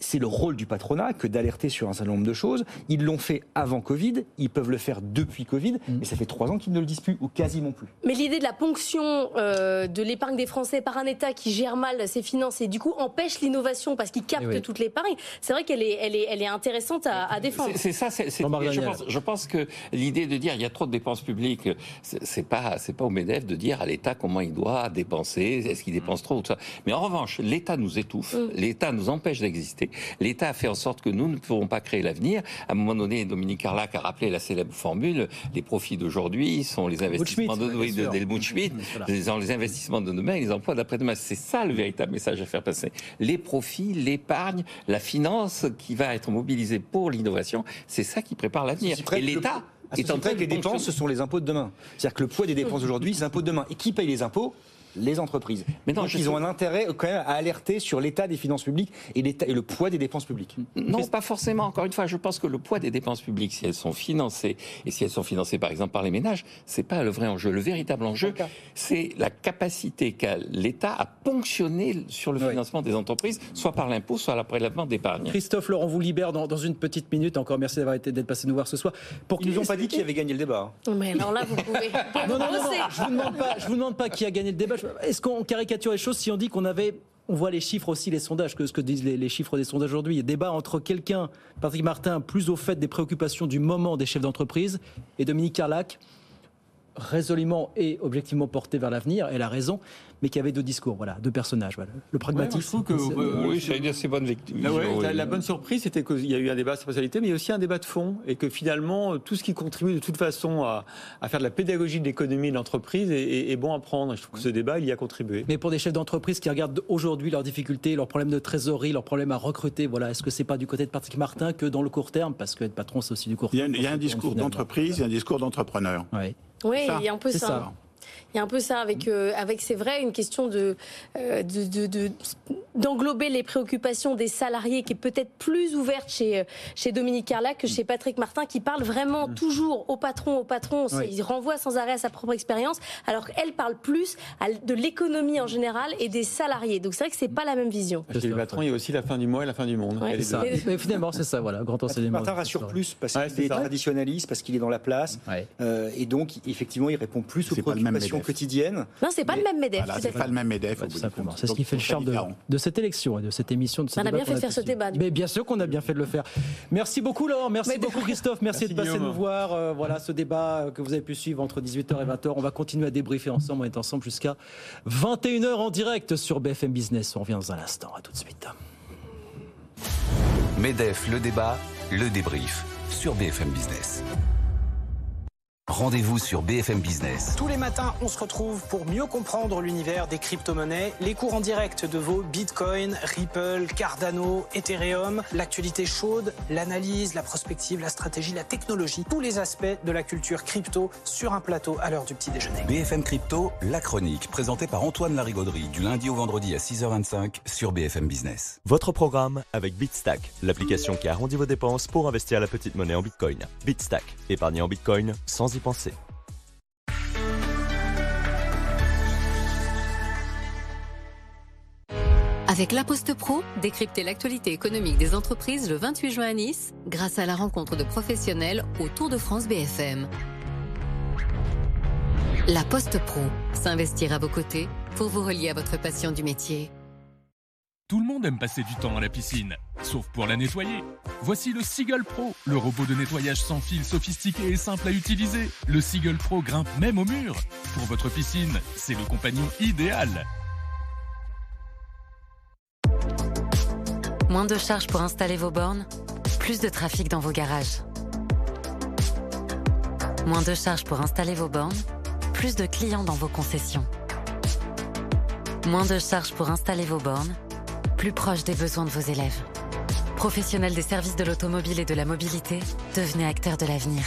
c'est le rôle du patronat que d'alerter sur un certain nombre de choses. Ils l'ont fait avant Covid, ils peuvent le faire depuis Covid, mm. mais ça fait trois ans qu'ils ne le disent plus, ou quasiment plus. Mais l'idée de la ponction euh, de l'épargne des Français par un État qui gère mal ses finances et du coup empêche l'innovation parce qu'il capte eh toute l'épargne, c'est vrai qu'elle est, elle est, elle est intéressante à, défendre. C'est ça, c'est, je, pense, je pense que l'idée de dire il y a trop de dépenses publiques, c'est pas, c'est pas au MEDEF de dire à l'État comment il doit dépenser, est-ce qu'il dépense trop ou tout ça. Mais en revanche, l'État nous étouffe, mm. l'État nous empêche d'exister. L'État a fait en sorte que nous ne pourrons pas créer l'avenir. À un moment donné, Dominique Carlac a rappelé la célèbre formule les profits d'aujourd'hui sont les investissements de, oui, les, les investissements de demain et les emplois d'après-demain. C'est ça le véritable message à faire passer. Les profits, l'épargne, la finance qui va être mobilisée pour l'innovation, c'est ça qui prépare l'avenir. Et l'État est en train que les dépenses, ce sont les impôts de demain. C'est-à-dire que le poids des dépenses aujourd'hui, c'est les impôts de demain. Et qui paye les impôts? Les entreprises. Mais non, ils ont un intérêt quand même à alerter sur l'état des finances publiques et, et le poids des dépenses publiques. Non, pas forcément. Encore une fois, je pense que le poids des dépenses publiques, si elles sont financées et si elles sont financées par exemple par les ménages, c'est pas le vrai enjeu. Le véritable enjeu, c'est la capacité qu'a l'État à ponctionner sur le financement des entreprises, soit par l'impôt, soit par prélèvement d'épargne. Christophe Laurent vous libère dans, une petite minute. Encore merci d'avoir été d'être passé nous voir ce soir. Pour Ils nous ont pas dit qui avait gagné le débat. Mais alors là, vous pouvez. non, non, non, je vous demande pas. Je vous demande pas qui a gagné le débat. Est-ce qu'on caricature les choses si on dit qu'on avait on voit les chiffres aussi, les sondages, que ce que disent les, chiffres des sondages aujourd'hui? Débat entre quelqu'un, Patrick Martin, plus au fait des préoccupations du moment des chefs d'entreprise, et Dominique Carlac, résolument et objectivement porté vers l'avenir, elle a raison, mais qui avait deux discours, voilà, deux personnages. Voilà. Le pragmatisme. que, oui, c'est une assez bonne la, la, bonne surprise, c'était qu'il y a eu un débat sur la spatialité, mais il y a aussi un débat de fond, et que finalement, tout ce qui contribue de toute façon à, faire de la pédagogie de l'économie et de l'entreprise est, bon à prendre. Je trouve que ce débat, il y a contribué. Mais pour des chefs d'entreprise qui regardent aujourd'hui leurs difficultés, leurs problèmes de trésorerie, leurs problèmes à recruter, voilà, est-ce que c'est pas du côté de Patrick Martin que dans le court terme, parce que être patron, c'est aussi du court terme. Il y a, un discours d'entreprise, il y a un discours d'entrepreneur. Oui. Oui, il y a un peu ça. Il y a un peu ça avec, euh, avec c'est vrai, une question de, euh, de, d'englober les préoccupations des salariés qui est peut-être plus ouverte chez, chez Dominique Carlac que chez Patrick Martin qui parle vraiment mm. toujours au patron, au patron. Il renvoie sans arrêt à sa propre expérience alors qu'elle parle plus de l'économie en général et des salariés. Donc c'est vrai que c'est pas la même vision. Chez le patron, il y a aussi la fin du mois et la fin du monde. Mais finalement, c'est ça, voilà, grand enseignement. Martin rassure plus parce qu'il est traditionnaliste, parce qu'il est dans la place. Euh, et donc, effectivement, il répond plus aux préoccupations quotidienne. Non, c'est pas le même MEDEF. c'est pas le même MEDEF. C'est ce qui fait le charme de, cette élection et de cette émission. De on a bien fait de faire ce débat. Mais bien sûr qu'on a bien fait de le faire. Merci beaucoup Laure, merci beaucoup Christophe, merci, de passer nous voir. Euh, voilà ce débat que vous avez pu suivre entre 18h et 20h. On va continuer à débriefer ensemble. On est ensemble jusqu'à 21h en direct sur BFM Business. On revient dans un instant. À tout de suite. MEDEF, le débat, le débrief sur BFM Business. Rendez-vous sur BFM Business. Tous les matins, on se retrouve pour mieux comprendre l'univers des crypto-monnaies, les cours en direct de vos Bitcoin, Ripple, Cardano, Ethereum, l'actualité chaude, l'analyse, la prospective, la stratégie, la technologie, tous les aspects de la culture crypto sur un plateau à l'heure du petit déjeuner. BFM Crypto, la chronique, présentée par Antoine Larigauderie, du lundi au vendredi à 6h25 sur BFM Business. Votre programme avec Bitstack, l'application qui arrondit vos dépenses pour investir la petite monnaie en Bitcoin. Bitstack, épargner en Bitcoin sans y Avec La Poste Pro, décryptez l'actualité économique des entreprises le 28 juin à Nice grâce à la rencontre de professionnels au Tour de France BFM. La Poste Pro, s'investir à vos côtés pour vous relier à votre passion du métier. Tout le monde aime passer du temps à la piscine, sauf pour la nettoyer. Voici le Seagull Pro, le robot de nettoyage sans fil sophistiqué et simple à utiliser. Le Seagull Pro grimpe même au mur. Pour votre piscine, c'est le compagnon idéal. Moins de charges pour installer vos bornes, plus de trafic dans vos garages. Moins de charges pour installer vos bornes, plus de clients dans vos concessions. Moins de charges pour installer vos bornes, plus proche des besoins de vos élèves. Professionnels des services de l'automobile et de la mobilité, devenez acteurs de l'avenir.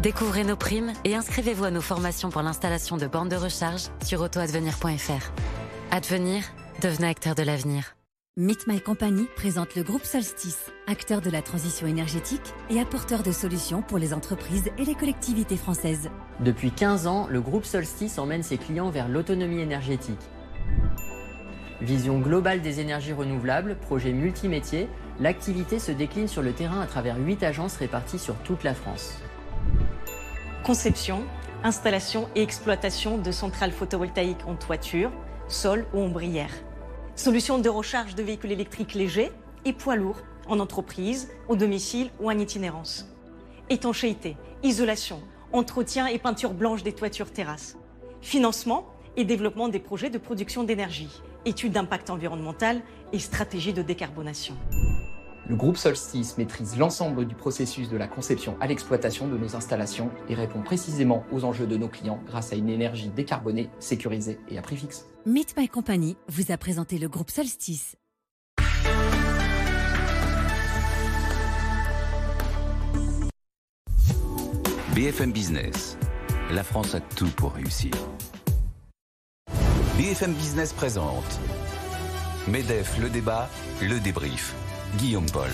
Découvrez nos primes et inscrivez-vous à nos formations pour l'installation de bornes de recharge sur autoadvenir.fr. Advenir, devenez acteur de l'avenir. Meet My Company présente le groupe Solstice, acteur de la transition énergétique et apporteur de solutions pour les entreprises et les collectivités françaises. Depuis 15 ans, le groupe Solstice emmène ses clients vers l'autonomie énergétique. Vision globale des énergies renouvelables, projet multimétier, l'activité se décline sur le terrain à travers 8 agences réparties sur toute la France. Conception, installation et exploitation de centrales photovoltaïques en toiture, sol ou ombrière Solutions de recharge de véhicules électriques légers et poids lourds en entreprise, au domicile ou en itinérance. Étanchéité, isolation, entretien et peinture blanche des toitures terrasses. Financement et développement des projets de production d'énergie. Études d'impact environnemental et stratégie de décarbonation. Le groupe Solstice maîtrise l'ensemble du processus de la conception à l'exploitation de nos installations et répond précisément aux enjeux de nos clients grâce à une énergie décarbonée, sécurisée et à prix fixe. Meet My Company vous a présenté le groupe Solstice. BFM Business. La France a tout pour réussir. BFM Business présente MEDEF, le débat, le débrief. Guillaume Paul.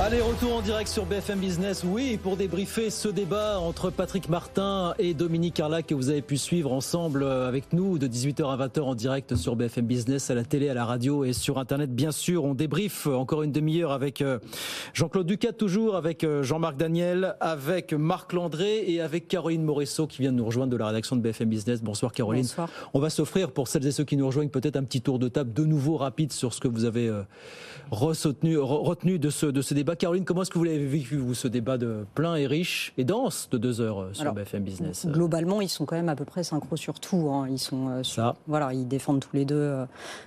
Allez, retour en direct sur BFM Business. Oui, pour débriefer ce débat entre Patrick Martin et Dominique Carlac que vous avez pu suivre ensemble avec nous de 18h à 20h en direct sur BFM Business, à la télé, à la radio et sur Internet. Bien sûr, on débriefe encore une demi-heure avec euh, Jean-Claude Ducat, toujours avec euh, Jean-Marc Daniel, avec Marc Landré et avec Caroline Morisseau qui vient de nous rejoindre de la rédaction de BFM Business. Bonsoir Caroline. Bonsoir. On va s'offrir pour celles et ceux qui nous rejoignent peut-être un petit tour de table de nouveau rapide sur ce que vous avez euh, retenu, retenu de ce, de ce débat. Caroline, comment est-ce que vous l'avez vécu, vous, ce débat de plein et riche et dense de deux heures euh, sur Alors, BFM Business Globalement, ils sont quand même à peu près synchro sur tout. hein. Ils sont euh, sur- Ça. voilà, ils défendent tous les deux euh,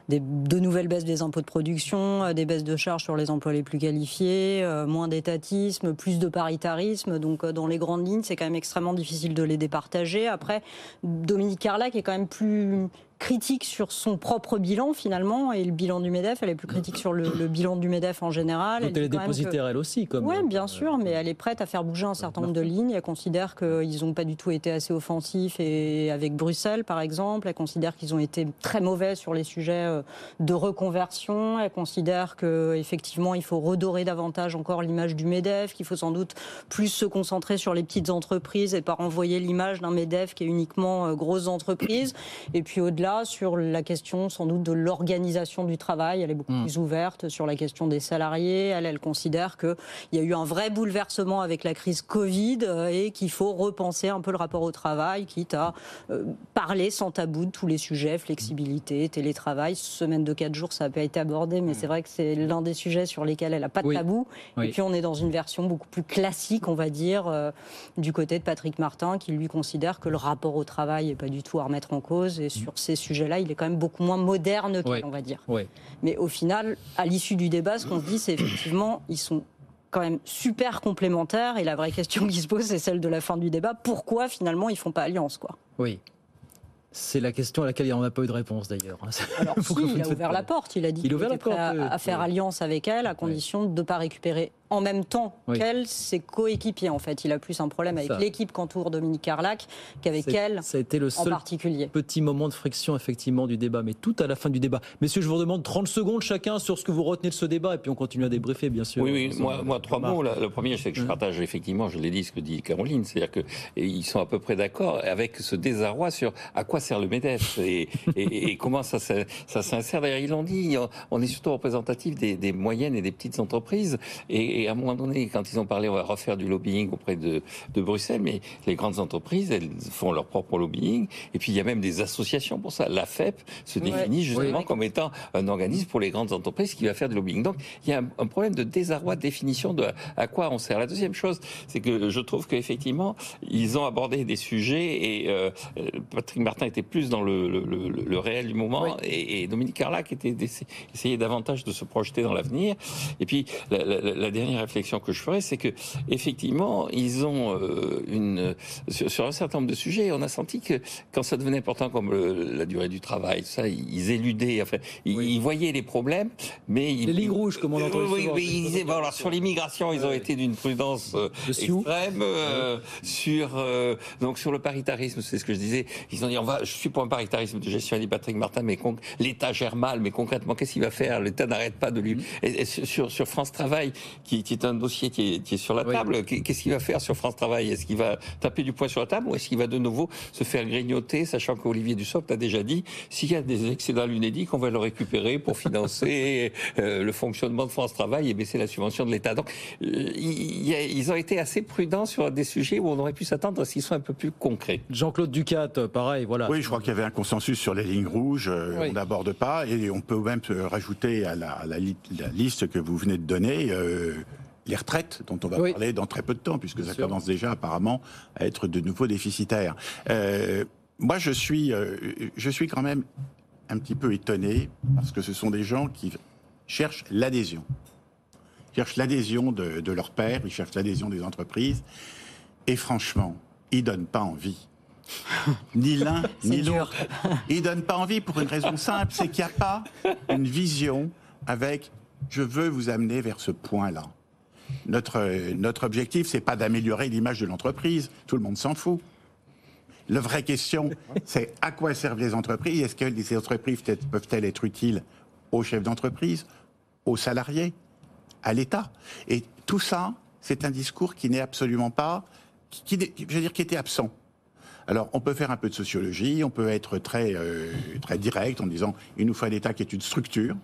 des, de nouvelles baisses des impôts de production, euh, des baisses de charges sur les emplois les plus qualifiés, euh, moins d'étatisme, plus de paritarisme. Donc, euh, dans les grandes lignes, c'est quand même extrêmement difficile de les départager. Après, Dominique Carlac est quand même plus critique sur son propre bilan finalement et le bilan du Medef elle est plus critique sur le, le bilan du Medef en général Donc, elle est que- dépositaire, elle aussi, comme. oui, euh, bien sûr, mais elle est prête à faire bouger un certain nombre de lignes. Elle considère qu'ils n'ont pas du tout été assez offensifs et avec Bruxelles, par exemple. Elle considère qu'ils ont été très mauvais sur les sujets euh, de reconversion. Elle considère qu'effectivement, il faut redorer davantage encore l'image du MEDEF, qu'il faut sans doute plus se concentrer sur les petites entreprises et pas renvoyer l'image d'un MEDEF qui est uniquement euh, grosse entreprise. Et puis au-delà, sur la question sans doute de l'organisation du travail, elle est beaucoup Mm. plus ouverte sur la question des salariés. Elle, elle considère qu'il y a eu un vrai bouleversement avec la crise Covid euh, et qu'il faut repenser un peu le rapport au travail, quitte à euh, parler sans tabou de tous les sujets, flexibilité, télétravail. Semaine de quatre jours, ça n'a pas été abordé, mais c'est vrai que c'est l'un des sujets sur lesquels elle n'a pas de Oui. tabou. Oui. Et puis on est dans une version beaucoup plus classique, on va dire, euh, du côté de Patrick Martin, qui lui considère que le rapport au travail n'est pas du tout à remettre en cause. Et sur ces sujets-là, il est quand même beaucoup moins moderne Oui. on va dire. Oui. Mais au final, à l'issue du débat, ce qu'on se dit, c'est effectivement, ils sont quand même super complémentaires. Et la vraie question qui se pose, c'est celle de la fin du débat. Pourquoi finalement ils font pas alliance, quoi? Oui. C'est la question à laquelle on n'a pas eu de réponse d'ailleurs. Alors si, il a ouvert la porte, il a dit qu'il était prêt à, à, faire alliance avec elle à condition de ne pas récupérer en même temps oui. qu'elle, ses coéquipiers en fait. Il a plus un problème avec l'équipe qu'entoure Dominique Carlac qu'avec elle ça a été le en seul particulier. petit moment de friction effectivement du débat, mais tout à la fin du débat. Messieurs, je vous demande 30 secondes chacun sur ce que vous retenez de ce débat et puis on continue à débriefer bien sûr. Oui, oui, moi, moi trois mots. Le premier, c'est que je partage effectivement, je l'ai dit, ce que dit Caroline, c'est-à-dire qu'ils sont à peu près d'accord avec ce désarroi sur à quoi sert le MEDEF et, et, et comment ça, ça, ça s'insère. D'ailleurs, ils l'ont dit, on est surtout représentatif des, des, moyennes et des petites entreprises et, et à un moment donné, quand ils ont parlé, on va refaire du lobbying auprès de, de, Bruxelles, mais les grandes entreprises, elles font leur propre lobbying. Et puis, il y a même des associations pour ça. La FEP se définit justement oui. comme étant un organisme pour les grandes entreprises qui va faire du lobbying. Donc, il y a un, un problème de désarroi de définition de à quoi on sert. La deuxième chose, c'est que je trouve qu'effectivement, ils ont abordé des sujets et euh, Patrick Martin était plus dans le, le, le, le réel du moment oui. et, et, Dominique Carlac était essayé davantage de se projeter dans l'avenir. Et puis, la, la, la dernière réflexion que je ferai, c'est que effectivement, ils ont euh, une sur, sur, un certain nombre de sujets, on a senti que quand ça devenait important comme le, la durée du travail, ça, ils éludaient, enfin, ils, oui. ils voyaient les problèmes, mais ils, les lignes rouges, comme on entend oui, oui, ils disaient, bon, alors sur l'immigration, ils ont été d'une prudence euh, extrême, euh, sur donc sur le paritarisme, c'est ce que je disais, ils ont dit, on va, je suis pour un paritarisme de gestion, dit Patrick Martin, mais l'État gère mal, mais concrètement, qu'est-ce qu'il va faire? L'État n'arrête pas de lui. Mm. Et, et sur, sur France Travail, qui, qui est un dossier qui est, qui est sur la table. Qu'est-ce qu'il va faire sur France Travail? Est-ce qu'il va taper du poing sur la table ou est-ce qu'il va de nouveau se faire grignoter, sachant qu'Olivier Dussopt a déjà dit s'il y a des excédents lunédiques, on va le récupérer pour financer euh, le fonctionnement de France Travail et baisser la subvention de l'État. Donc, euh, ils ont été assez prudents sur des sujets où on aurait pu s'attendre à ce qu'ils soient un peu plus concrets. Jean-Claude Ducat, pareil, voilà. Oui, je crois qu'il y avait un consensus sur les lignes rouges. Euh, oui. On n'aborde pas et on peut même rajouter à la, à la, la liste que vous venez de donner. Euh, les retraites, dont on va oui. parler dans très peu de temps, puisque Bien ça sûr. commence déjà apparemment à être de nouveau déficitaire. Euh, moi, je suis, euh, je suis quand même un petit peu étonné, parce que ce sont des gens qui cherchent l'adhésion. Ils cherchent l'adhésion de, de, leur père, ils cherchent l'adhésion des entreprises, et franchement, ils donnent pas envie. ni l'un ni l'autre. Ils donnent pas envie pour une raison simple, c'est qu'il n'y a pas une vision avec je veux vous amener vers ce point-là. Notre, notre objectif, c'est pas d'améliorer l'image de l'entreprise. Tout le monde s'en fout. La vraie question, c'est à quoi servent les entreprises? Est-ce que ces entreprises peuvent-elles être utiles aux chefs d'entreprise, aux salariés, à l'État? Et tout ça, c'est un discours qui n'est absolument pas, qui, je veux dire, qui était absent. Alors, on peut faire un peu de sociologie, on peut être très, euh, direct en disant il nous faut un État qui est une structure,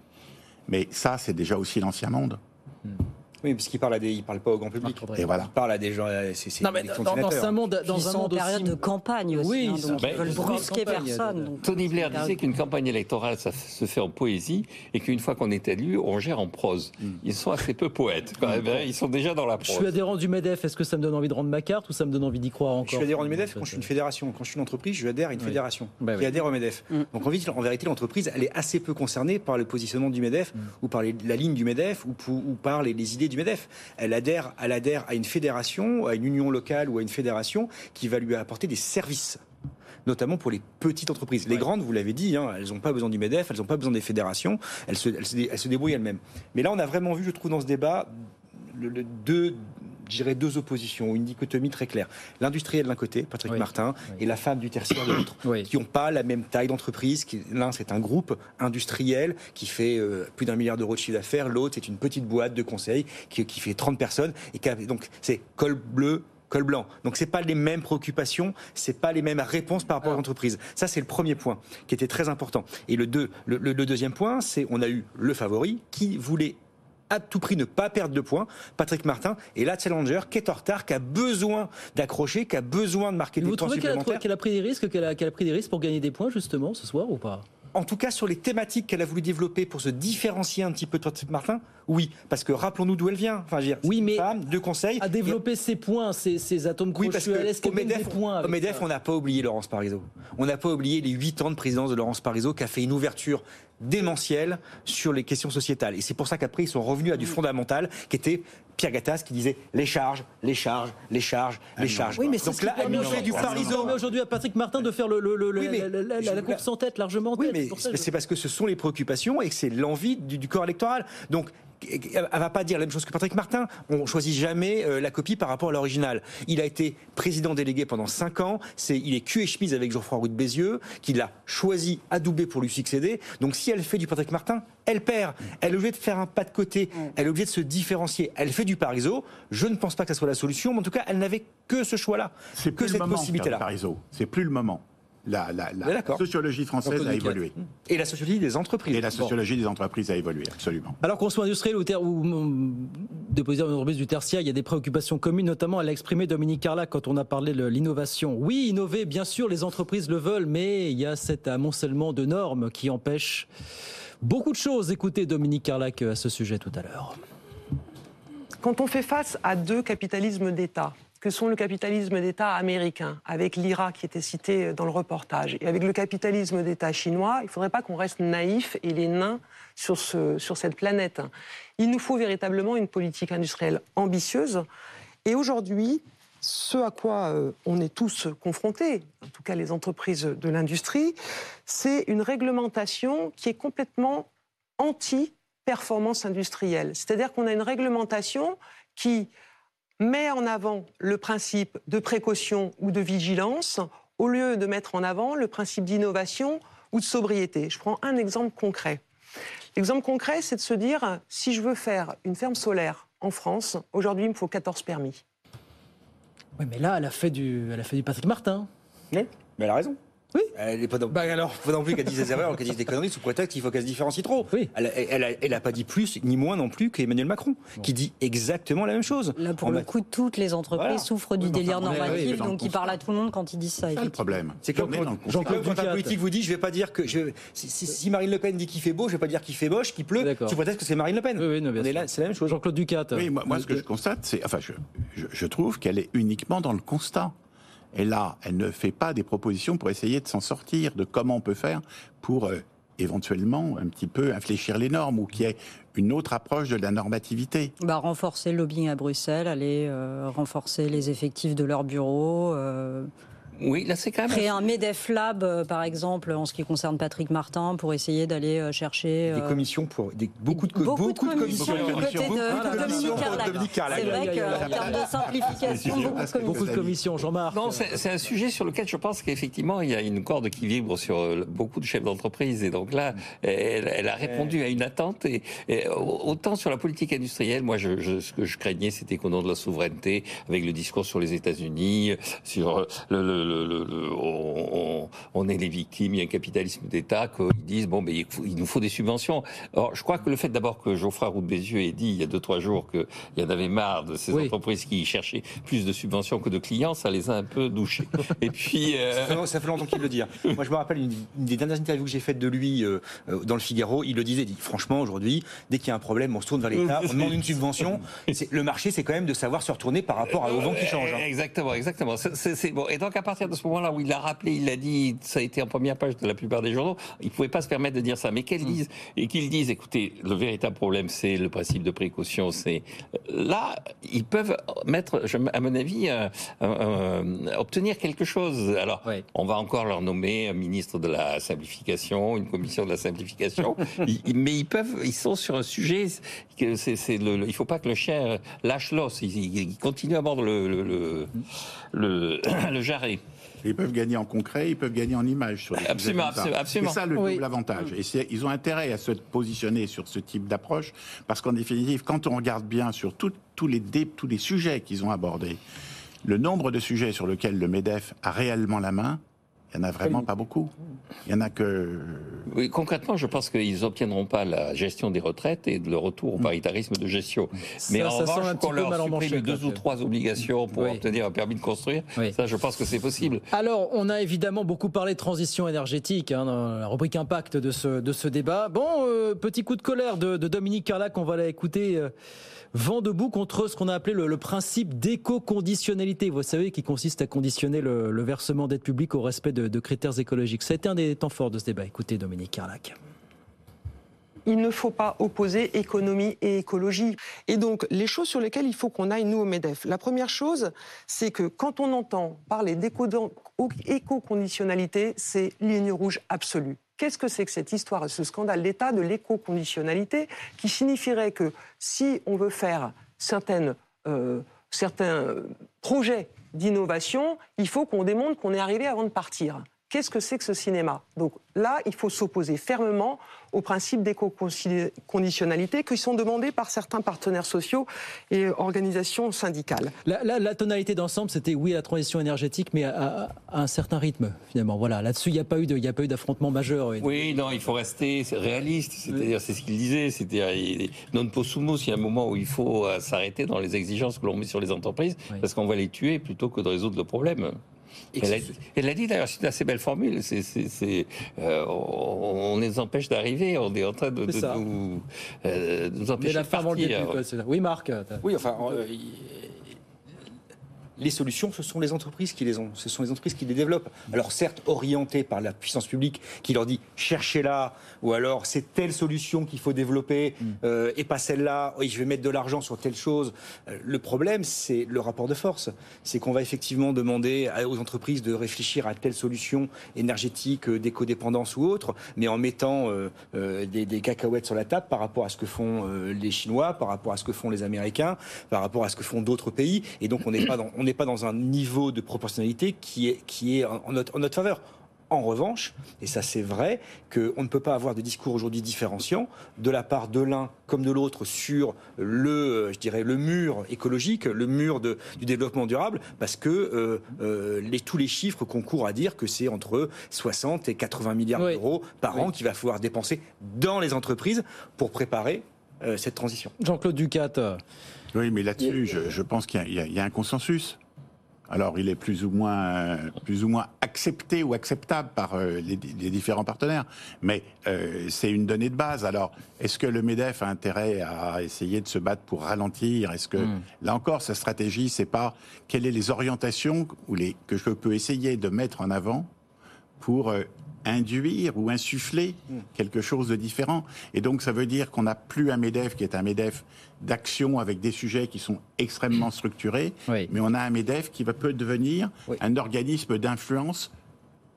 mais ça, c'est déjà aussi l'ancien monde. Hmm. Oui, parce qu'il parle à des, il parle pas au grand public. Et voilà. Il parle à des gens. C'est, non, mais dans, dans, un monde, dans un monde en période de campagne aussi. Oui, hein, donc ils veulent brusquer personne. Donc. Tony Blair disait qu'une campagne électorale, ça se fait en poésie, et qu'une fois qu'on est élu, on gère en prose. Mm. Ils sont assez peu poètes, quand même. Hein. Ils sont déjà dans la prose. Je suis adhérent du Medef. Est-ce que ça me donne envie de rendre ma carte ou ça me donne envie d'y croire encore Je suis adhérent du Medef quand je suis une fédération. Quand je suis une entreprise, je adhère à une oui. fédération bah, qui oui. adhère au Medef. Mm. Donc en, vérité, l'entreprise, elle est assez peu concernée par le positionnement du Medef mm. ou par la ligne du Medef ou, par les, les du Medef. Elle adhère, elle adhère à une fédération, à une union locale ou à une fédération qui va lui apporter des services notamment pour les petites entreprises. Ouais. Les grandes, vous l'avez dit, hein, elles n'ont pas besoin du MEDEF, elles n'ont pas besoin des fédérations, elles se, elles se, elles se débrouillent elles-mêmes. Mais là, on a vraiment vu, je trouve, dans ce débat, le, le, deux, dirais deux oppositions, une dichotomie très claire. L'industriel d'un côté, Patrick oui. Martin, oui. et la femme du tertiaire de l'autre, oui. qui n'ont pas la même taille d'entreprise. L'un, c'est un groupe industriel qui fait euh, plus d'un milliard d'euros de chiffre d'affaires. L'autre, c'est une petite boîte de conseil qui, qui fait 30 personnes. Et qui a, donc, c'est col bleu, col blanc. Donc c'est pas les mêmes préoccupations, c'est pas les mêmes réponses par rapport à l'entreprise. Ça c'est le premier point qui était très important. Et le, deux, le, le, le deuxième point, c'est on a eu le favori qui voulait à tout prix ne pas perdre de points, Patrick Martin, et la challenger qui est en retard, qui a besoin d'accrocher, qui a besoin de marquer des points supplémentaires. Vous trouvez qu'elle a, a, pris des risques, qu'elle a, qu a, pris des risques pour gagner des points justement ce soir ou pas? En tout cas, sur les thématiques qu'elle a voulu développer pour se différencier un petit peu de Martin, oui. Parce que rappelons-nous d'où elle vient. Enfin, dire, oui, mais femme, de conseils. À développer et... ses points, ses, ses atomes crochus, oui, parce que qu'elle Medef, points Au MEDEF, on n'a pas oublié Laurence Parisot. On n'a pas oublié les huit ans de présidence de Laurence Parisot qui a fait une ouverture démentielle sur les questions sociétales. Et c'est pour ça qu'après, ils sont revenus à du fondamental qui était Pierre Gattaz qui disait les charges, les charges, les charges, les charges. Oui, mais c'est Donc là, elle nous fait du pariso. permet aujourd'hui à Patrick Martin de faire le, le- le- Oui, mais la, la- la- course en tête, largement en Oui, tête. mais je- c'est parce que ce sont les préoccupations et que c'est l'envie du, du corps électoral. Donc, elle va pas dire la même chose que Patrick Martin. On choisit jamais euh, la copie par rapport à l'original. Il a été président délégué pendant 5 ans. C'est, il est cul et chemise avec Geoffroy Roux de Bézieux, qu'il a choisi adoubé pour lui succéder. Donc, si elle fait du Patrick Martin, elle perd. Elle est obligée de faire un pas de côté. Elle est obligée de se différencier. Elle fait du pariso. Je ne pense pas que ce soit la solution, mais en tout cas, elle n'avait que ce choix-là, que cette possibilité-là. C'est plus le moment. La, la- la sociologie française a évolué. Et la sociologie des entreprises. Et la Bon. sociologie des entreprises a évolué, absolument. Alors qu'on soit industriel ou, ter- ou hum, dépositaire d'entreprise du tertiaire, il y a des préoccupations communes, notamment elle a exprimé Dominique Carlac quand on a parlé de l'innovation. Oui, innover, bien sûr, les entreprises le veulent, mais il y a cet amoncellement de normes qui empêche beaucoup de choses. Écoutez Dominique Carlac à ce sujet tout à l'heure. Quand on fait face à deux capitalismes d'État, que sont le capitalisme d'État américain, avec l'IRA qui était cité dans le reportage, et avec le capitalisme d'État chinois, il ne faudrait pas qu'on reste naïf et les nains sur, ce- sur cette planète. Il nous faut véritablement une politique industrielle ambitieuse. Et aujourd'hui, ce à quoi euh, on est tous confrontés, en tout cas les entreprises de l'industrie, c'est une réglementation qui est complètement anti-performance industrielle. C'est-à-dire qu'on a une réglementation qui met en avant le principe de précaution ou de vigilance au lieu de mettre en avant le principe d'innovation ou de sobriété. Je prends un exemple concret. L'exemple concret, c'est de se dire, si je veux faire une ferme solaire en France, aujourd'hui, il me faut 14 permis. Oui, mais là, elle a fait du, elle a fait du Patrick Martin. Oui, mais elle a raison. Oui. Elle est pas non, alors. Faut non plus qu'elle dise des erreurs, qu'elle dise des conneries sous prétexte qu'il faut qu'elle se différencie trop. Oui. Elle, elle, a- elle a pas dit plus ni moins non plus qu'Emmanuel Macron, qui dit exactement la même chose. Là, pour En le mat- coup, toutes les entreprises Voilà. souffrent du Oui, délire enfin, oui, normatif, le donc ils parlent à tout le monde quand ils disent ça. effectivement. problème. C'est comme quand, le Jean-Claude, constat. quand un politique vous dit, je vais pas dire que je, si, si- si Marine Le Pen dit qu'il fait beau, je vais pas dire qu'il fait moche, qu'il pleut, sous prétexte que c'est Marine Le Pen. On est là, c'est la même chose. Jean-Claude Ducat. Oui, moi, moi, ce que je constate, c'est, enfin, je, je, je trouve qu'elle est uniquement dans le constat. Et là, elle ne fait pas des propositions pour essayer de s'en sortir, de comment on peut faire pour euh, éventuellement un petit peu infléchir les normes ou qu'il y ait une autre approche de la normativité. Bah, renforcer le lobbying à Bruxelles, aller euh, renforcer les effectifs de leurs bureaux. euh, Oui, là c'est quand même. Créer un MEDEF Lab, euh, par exemple, en ce qui concerne Patrick Martin, pour essayer d'aller euh, chercher. Des euh, commissions pour des, beaucoup de co- Beaucoup de commissions, commissions de- beaucoup de pour Carlac. Dominique Carlac. C'est vrai qu'en termes de simplification, beaucoup de commissions. Beaucoup de commissions, Jean-Marc. Non, c'est c'est un sujet sur lequel je pense qu'effectivement, il y a une corde qui vibre sur beaucoup de chefs d'entreprise. Et donc là, elle, elle a répondu à une attente. Et, et autant sur la politique industrielle, moi, je, je- ce que je craignais, c'était qu'au nom de la souveraineté, avec le discours sur les États-Unis, sur le, le- le- le- le- on, on est les victimes, il y a un capitalisme d'État, qu'ils disent, bon, ben, il, faut- il nous faut des subventions. Alors, je crois que le fait d'abord que Geoffroy Roux de Bézieux ait dit il y a deux, trois jours qu'il y en avait marre de ces entreprises qui cherchaient plus de subventions que de clients, ça les a un peu douchés. Et puis. euh, Ça fait- Ça fait longtemps qu'il le dit. hein. Moi, je me rappelle une, une des dernières interviews que j'ai faites de lui euh, euh, dans le Figaro. Il le disait, il dit franchement, aujourd'hui, dès qu'il y a un problème, on se tourne vers l'État, on demande une subvention. Le marché, c'est quand même de savoir se retourner par rapport à- au vent qui change. hein. Exactement, exactement. Bon. Et donc à partir de ce moment-là où il l'a rappelé, il l'a dit, ça a été en première page de la plupart des journaux. Il pouvait pas se permettre de dire ça, mais qu'elle dise et qu'ils disent, écoutez, le véritable problème, c'est le principe de précaution. C'est là, ils peuvent mettre, à mon avis, euh, euh, obtenir quelque chose. Alors, on va encore leur nommer un ministre de la simplification, une commission de la simplification, Ils- mais ils peuvent, ils sont sur un sujet que c'est, c'est le, le- il faut pas que le chien lâche l'os. Ils- ils continuent à mordre le, le, le, le, le jarret. Ils peuvent gagner en concret, ils peuvent gagner en image. Sur Absolument, absolument, absolument. C'est ça le Oui. double avantage. Et c'est- ils ont intérêt à se positionner sur ce type d'approche, parce qu'en définitive, quand on regarde bien sur tout- tous les dé- tous les sujets qu'ils ont abordés, le nombre de sujets sur lesquels le Medef a réellement la main, il n'y en a vraiment pas beaucoup. Il y en a que Oui, concrètement, je pense qu'ils n'obtiendront pas la gestion des retraites et le retour au paritarisme de gestion. Mais Ça, en ça revanche, qu'on leur supprime deux ou trois obligations pour Oui. obtenir un permis de construire, ça, je pense que c'est possible. Alors, on a évidemment beaucoup parlé de transition énergétique hein, dans la rubrique impact de ce, de ce débat. Bon, euh, petit coup de colère de, de Dominique Carlac, on va l'écouter. Euh, vent debout contre ce qu'on a appelé le, principe d'éco-conditionnalité. Vous savez, qui consiste à conditionner le, le versement d'aide publique au respect de, de critères écologiques. Ça a été un des temps forts de ce débat. Écoutez, Dominique Carlac. il ne faut pas opposer économie et écologie. Et donc, les choses sur lesquelles il faut qu'on aille, nous, au MEDEF. La première chose, c'est que quand on entend parler d'éco-conditionnalité, c'est ligne rouge absolue. Qu'est-ce que c'est que cette histoire, ce scandale d'état de l'éco-conditionnalité, qui signifierait que si on veut faire euh, certains projets d'innovation, il faut qu'on démontre qu'on est arrivé avant de partir? Qu'est-ce que c'est que ce cinéma? Donc là, il faut s'opposer fermement aux principes d'éco-conditionnalité qui sont demandés par certains partenaires sociaux et organisations syndicales. La, tonalité d'ensemble, c'était oui à la transition énergétique, mais à, un certain rythme, finalement. Voilà, là-dessus, il n'y a pas eu d'affrontement majeur. Oui, non, il faut rester réaliste. C'est-à-dire, c'est ce qu'il disait. C'était non possumus. Il y a un moment où il faut euh, s'arrêter dans les exigences que l'on met sur les entreprises, parce qu'on va les tuer plutôt que de résoudre le problème. Elle a, dit d'ailleurs, c'est une assez belle formule. Euh, on, les empêche d'arriver, on est en train de, nous, euh, nous, empêcher de partir. oui, Marc. Oui, enfin, euh, les solutions, ce sont les entreprises qui les ont. Ce sont les entreprises qui les développent. Alors certes, orientées par la puissance publique qui leur dit cherchez-la, ou alors c'est telle solution qu'il faut développer, mm. euh, et pas celle-là, oui, je vais mettre de l'argent sur telle chose. Euh, le problème, c'est le rapport de force. C'est qu'on va effectivement demander aux entreprises de réfléchir à telle solution énergétique, euh, d'éco-dépendance ou autre, mais en mettant des, des, cacahuètes sur la table par rapport à ce que font les Chinois, par rapport à ce que font les Américains, par rapport à ce que font d'autres pays. Et donc on n'est pas dans n'est pas dans un niveau de proportionnalité qui est, qui est en, notre, en notre faveur. En revanche, et ça c'est vrai, qu'on ne peut pas avoir de discours aujourd'hui différenciants de la part de l'un comme de l'autre sur le, euh, je dirais, le mur écologique, le mur de, du développement durable, parce que euh, euh, les, tous les chiffres concourent à dire que c'est entre 60 et 80 milliards d'euros par an qu'il va falloir dépenser dans les entreprises pour préparer cette transition. Jean-Claude Ducat. Oui, mais là-dessus, je, pense qu'il y, a un consensus. Alors, il est plus ou moins, plus ou moins accepté ou acceptable par euh, les, différents partenaires, mais euh, c'est une donnée de base. Alors, est-ce que le Medef a intérêt à essayer de se battre pour ralentir? Est-ce que, hmm. là encore, sa stratégie, c'est pas quelles sont les orientations ou les, que je peux essayer de mettre en avant pour euh, induire ou insuffler hmm. quelque chose de différent. Et donc, ça veut dire qu'on n'a plus un MEDEF qui est un MEDEF d'action avec des sujets qui sont extrêmement structurés, mais on a un MEDEF qui va peut devenir un organisme d'influence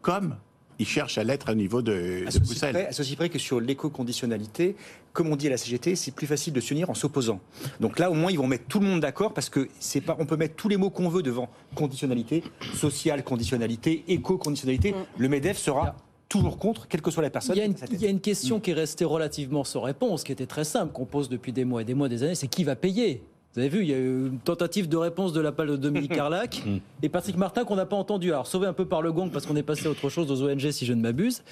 comme il cherche à l'être au niveau de, de Bruxelles. à ceci près que sur l'éco-conditionnalité, comme on dit à la CGT, c'est plus facile de s'unir en s'opposant. Donc là, au moins, ils vont mettre tout le monde d'accord parce que c'est pas, on peut mettre tous les mots qu'on veut devant conditionnalité, sociale conditionnalité, éco-conditionnalité. Mm. Le MEDEF sera toujours contre, quelle que soit la personne. Il y a une, question qui est restée relativement sans réponse, qui était très simple, qu'on pose depuis des mois et des mois, des années, c'est qui va payer? Vous avez vu, il y a eu une tentative de réponse de la part de Dominique Carlac mm. et Patrick Martin qu'on n'a pas entendu. Alors, sauvé un peu par le gong parce qu'on est passé à autre chose aux ONG, si je ne m'abuse.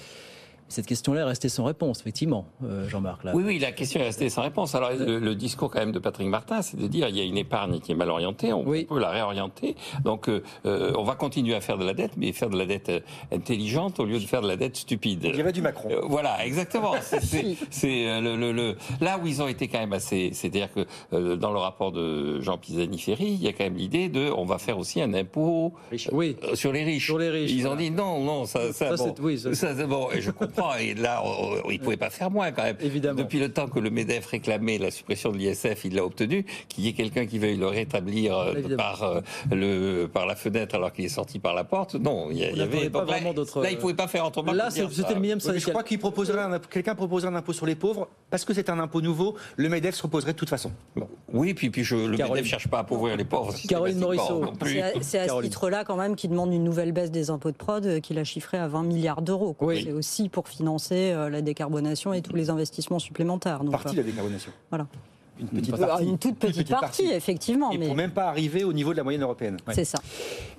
Cette question-là est restée sans réponse, effectivement, euh, Jean-Marc. Oui, oui, la question est restée sans réponse. Alors, le, discours quand même de Patrick Martin, c'est de dire il y a une épargne qui est mal orientée, on peut la réorienter. Donc, euh, euh, on va continuer à faire de la dette, mais faire de la dette intelligente au lieu de faire de la dette stupide. Il y avait du Macron. voilà, exactement. C'est le, le, là où ils ont été quand même assez. C'est-à-dire que dans le rapport de Jean Pisani-Ferry, il y a quand même l'idée de on va faire aussi un impôt oui. sur les riches. Sur les riches. Ils ont dit non, non, ça, ça, bon, oui, ça, bon, et je comprends. Et là, il ne pouvait pas faire moins quand même. Évidemment. Depuis le temps que le MEDEF réclamait la suppression de l'ISF, il l'a obtenu. Qu'il y ait quelqu'un qui veuille le rétablir euh, par, euh, le, par la fenêtre alors qu'il est sorti par la porte, non. Il y, avait pas vraiment d'autres. Là, il ne pouvait pas faire autrement. Là, c'était le minimum Je crois qu'il proposerait quelqu'un proposerait un impôt sur les pauvres parce que c'est un impôt nouveau. Le MEDEF se reposerait de toute façon. Oui, puis, puis je, le MEDEF ne cherche pas à appauvrir les pauvres. Caroline Morisseau. C'est à, ce titre-là quand même qu'il demande une nouvelle baisse des impôts de prod euh, qu'il a chiffré à 20 milliards d'euros. C'est aussi pour financer euh, la décarbonation et tous les investissements supplémentaires. Donc, partie de la décarbonation. Voilà. Une, petite partie. une toute petite, partie, effectivement. Et mais... pour même pas arriver au niveau de la moyenne européenne. C'est ça.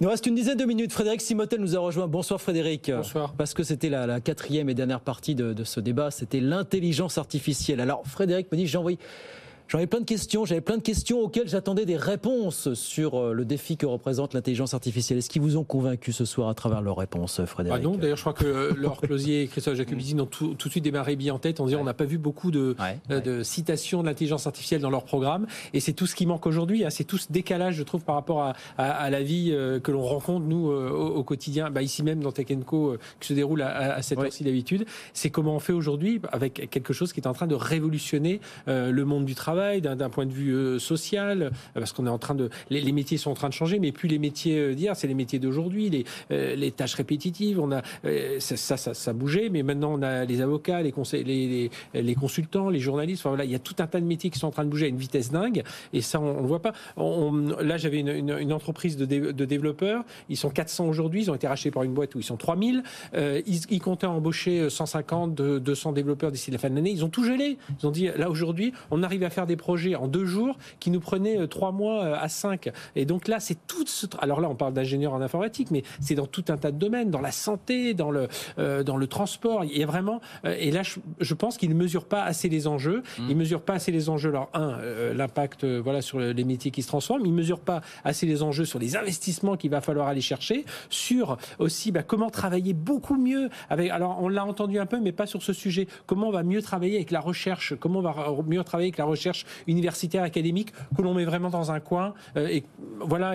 Il nous reste une dizaine de minutes. Frédéric Simotel nous a rejoint. Bonsoir Frédéric. Bonsoir. Parce que c'était la, quatrième et dernière partie de, ce débat. C'était l'intelligence artificielle. Alors Frédéric me dit, j'ai envoyé J'avais plein de questions, j'avais plein de questions auxquelles j'attendais des réponses sur euh, le défi que représente l'intelligence artificielle. Est-ce qu'ils vous ont convaincu ce soir à travers leurs réponses, Frédéric ah Non, d'ailleurs, je crois que Laure Closier et Christophe Jacobizzi ont tout, tout, de suite démarré bien en tête en disant on n'a pas vu beaucoup de, euh, de citations de l'intelligence artificielle dans leur programme. Et c'est tout ce qui manque aujourd'hui. Hein. C'est tout ce décalage, je trouve, par rapport à, à, la vie euh, que l'on rencontre, nous, au, quotidien, bah, ici même dans Tech Co, qui se déroule à, à cette heure-ci d'habitude. C'est comment on fait aujourd'hui avec quelque chose qui est en train de révolutionner le monde du travail, d'un point de vue euh, social, euh, parce qu'on est en train de, les, métiers sont en train de changer, mais plus les métiers euh, d'hier, c'est les métiers d'aujourd'hui, les, les tâches répétitives. On a ça, ça, ça, bougeait, mais maintenant on a les avocats, les, conseils, les, les, consultants, les journalistes. Enfin voilà, il y a tout un tas de métiers qui sont en train de bouger à une vitesse dingue, et ça on, ne voit pas. là, j'avais une, entreprise de, de, développeurs. Ils sont 400 aujourd'hui. Ils ont été rachetés par une boîte où ils sont 3000. ils, ils comptaient embaucher 150, 200 développeurs d'ici la fin de l'année. Ils ont tout gelé. Ils ont dit là aujourd'hui, on arrive à faire des projets en deux jours qui nous prenait euh, trois mois euh, à cinq. Et donc là, c'est tout ce... Alors là, on parle d'ingénieur en informatique, mais c'est dans tout un tas de domaines, dans la santé, dans le, euh, dans le transport. Il y a vraiment... et là, je, pense qu'ils ne mesurent pas assez les enjeux. Mmh. Ils ne mesurent pas assez les enjeux. Alors, un, l'impact voilà, sur les métiers qui se transforment. Ils ne mesurent pas assez les enjeux sur les investissements qu'il va falloir aller chercher, sur aussi bah, comment travailler beaucoup mieux avec... Alors, on l'a entendu un peu, mais pas sur ce sujet. Comment on va mieux travailler avec la recherche? Comment on va mieux travailler avec la recherche universitaire académique que l'on met vraiment dans un coin. Euh, et voilà.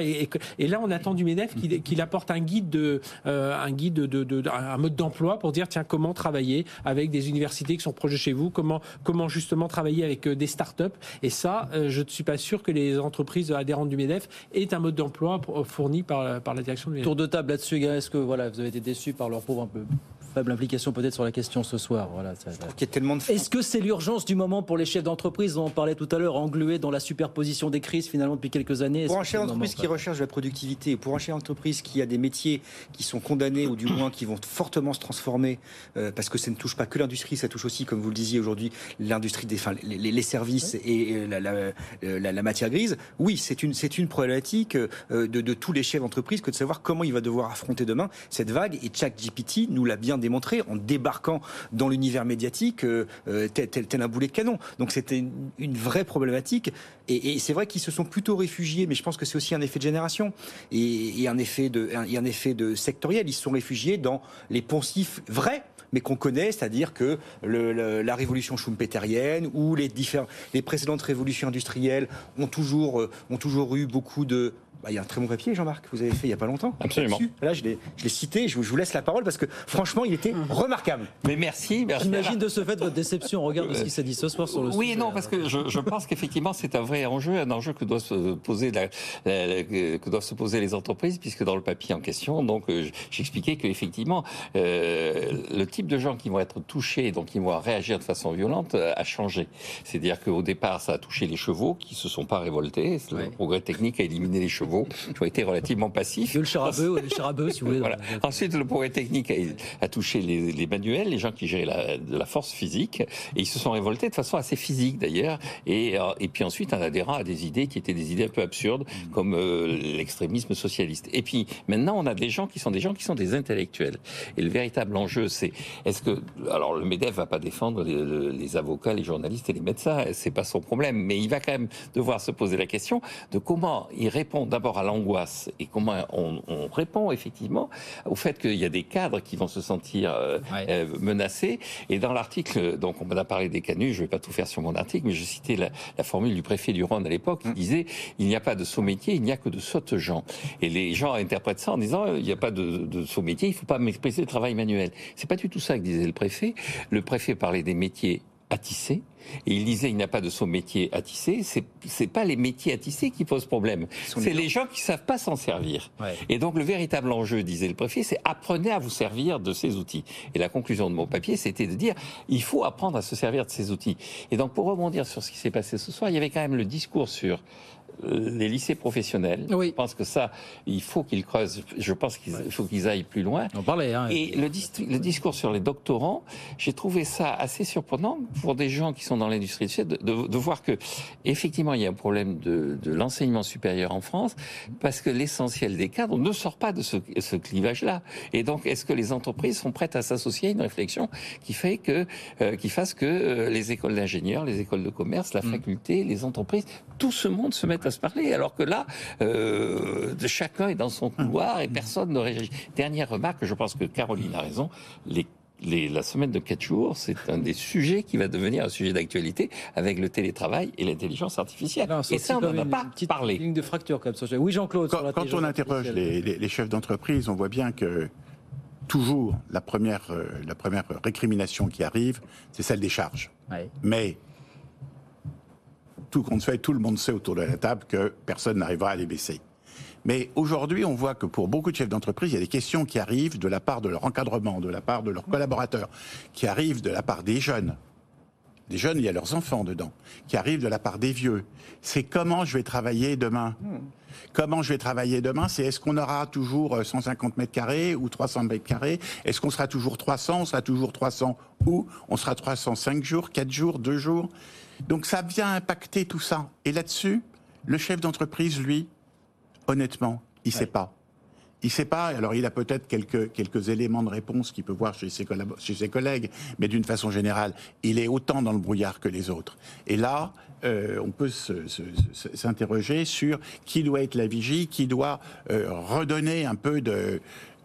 Là, on attend du Medef qu'il apporte un guide de, euh, de, un mode d'emploi pour dire tiens comment travailler avec des universités qui sont proches de chez vous, comment justement travailler avec euh, des start-up. Et ça, je ne suis pas sûr que les entreprises adhérentes du Medef aient un mode d'emploi fourni par, la direction du Medef. Tour de table là-dessus, est-ce que vous avez été déçu par leur pauvre un peu faible implication peut-être sur la question ce soir. Voilà, tellement Est-ce que c'est l'urgence du moment pour les chefs d'entreprise On en parlait tout à l'heure, englués dans la superposition des crises finalement depuis quelques années. Pour un chef d'entreprise qui recherche de la productivité, pour un chef d'entreprise qui a des métiers qui sont condamnés ou du moins qui vont fortement se transformer, euh, parce que ça ne touche pas que l'industrie, ça touche aussi, comme vous le disiez aujourd'hui, l'industrie des, enfin, les, services et euh, la, matière grise. Oui, c'est une, c'est une problématique euh, de, de tous les chefs d'entreprise que de savoir comment il va devoir affronter demain cette vague. Et ChatGPT nous l'a bien démontré en débarquant dans l'univers médiatique euh, euh, tel, un boulet de canon. Donc c'était une, vraie problématique. Et, c'est vrai qu'ils se sont plutôt réfugiés, mais je pense que c'est aussi un effet de génération et, un effet de, un effet de sectoriel. Ils se sont réfugiés dans les poncifs vrais mais qu'on connaît, c'est-à-dire que la révolution schumpeterienne ou les, les précédentes révolutions industrielles ont toujours, euh, ont toujours eu beaucoup de bah, il y a un très bon papier, Jean-Marc, que vous avez fait il n'y a pas longtemps. Absolument. Là, je l'ai cité, je vous, laisse la parole parce que franchement, il était mmh. remarquable. Mais merci. merci J'imagine de ce fait votre déception au regard de ce qui s'est dit ce soir sur le oui sujet. Non, parce que je, pense qu'effectivement, c'est un vrai enjeu, un enjeu que, doit se poser que doivent se poser les entreprises, puisque dans le papier en question, donc, euh, j'expliquais qu'effectivement, euh, le type de gens qui vont être touchés, donc qui vont réagir de façon violente, euh, a changé. C'est-à-dire qu'au départ, ça a touché les chevaux qui se sont pas révoltés. Le progrès technique a éliminé les chevaux qui ont été relativement passifs. Le charabeu, le charabeu, si vous voulez. Ensuite, le progrès technique a, touché les, manuels, les gens qui géraient la, de la force physique, et ils se sont révoltés de façon assez physique d'ailleurs. Et, euh, et puis ensuite, en adhérant à des idées qui étaient des idées un peu absurdes, mm. comme euh, l'extrémisme socialiste. Et puis maintenant, on a des gens qui sont des gens qui sont des intellectuels. Et le véritable enjeu, c'est est-ce que alors le Medef va pas défendre les, les, avocats, les journalistes et les médecins, c'est pas son problème, mais il va quand même devoir se poser la question de comment il répond d'abord à l'angoisse et comment on, répond effectivement au fait qu'il y a des cadres qui vont se sentir euh, euh, menacés. Et dans l'article, donc on m'a parlé des canuts, je ne vais pas tout faire sur mon article, mais je citais la, formule du préfet du Rhône à l'époque qui hum. disait il n'y a pas de saut métier, il n'y a que de sottes gens. Et les gens interprètent ça en disant il n'y a pas de, de saut métier, il ne faut pas mépriser le travail manuel. C'est pas du tout ça que disait le préfet. Le préfet parlait des métiers à tisser. Et il disait il n'y a pas de son métier à tisser. C'est c'est pas les métiers à tisser qui posent problème. C'est les gens qui savent pas s'en servir. Et donc le véritable enjeu, disait le préfet, c'est apprenez à vous servir de ces outils. Et la conclusion de mon papier, c'était de dire il faut apprendre à se servir de ces outils. Et donc pour rebondir sur ce qui s'est passé ce soir, il y avait quand même le discours sur les lycées professionnels. Je pense que ça, il faut qu'ils creusent. Je pense qu'il faut qu'ils aillent plus loin. On parlait. Hein, et le, le, discours sur les doctorants, j'ai trouvé ça assez surprenant pour des gens qui sont dans l'industrie de, de, de, voir que effectivement il y a un problème de, de l'enseignement supérieur en France parce que l'essentiel des cadres ne sort pas de ce, ce clivage-là. Et donc, est-ce que les entreprises sont prêtes à s'associer à une réflexion qui fait que, euh, qui fasse que euh, les écoles d'ingénieurs, les écoles de commerce, la mm. faculté, les entreprises, tout ce monde se mette à se parler, alors que là, euh, chacun est dans son couloir et personne ne réagit. Dernière remarque, je pense que Caroline a raison, les la semaine de 4 jours, c'est un des sujets qui va devenir un sujet d'actualité avec le télétravail et l'intelligence artificielle. et ça, on n'en a pas petite parlé. ligne de fracture comme ça. Oui, Jean-Claude. Quand, quand on interroge les, les, les, chefs d'entreprise, on voit bien que toujours la première, euh, la première récrimination qui arrive, c'est celle des charges. Ouais. Mais tout compte fait, tout le monde sait autour de la table que personne n'arrivera à les baisser. Mais aujourd'hui, on voit que pour beaucoup de chefs d'entreprise, il y a des questions qui arrivent de la part de leur encadrement, de la part de leurs collaborateurs, qui arrivent de la part des jeunes. Des jeunes, il y a leurs enfants dedans, qui arrivent de la part des vieux. C'est comment je vais travailler demain? Comment je vais travailler demain C'est est-ce qu'on aura toujours 150 mètres carrés ou 300 mètres carrés? Est-ce qu'on sera toujours 300 On sera toujours 300 ou on sera 300 5 jours, 4 jours, 2 jours? Donc ça vient impacter tout ça. Et là-dessus, le chef d'entreprise, lui, honnêtement, il ne sait pas. Il ne sait pas, alors il a peut-être quelques, quelques éléments de réponse qu'il peut voir chez ses, chez ses collègues, mais d'une façon générale, il est autant dans le brouillard que les autres. Et là, euh, on peut s'interroger sur qui doit être la vigie, qui doit euh, redonner un peu de,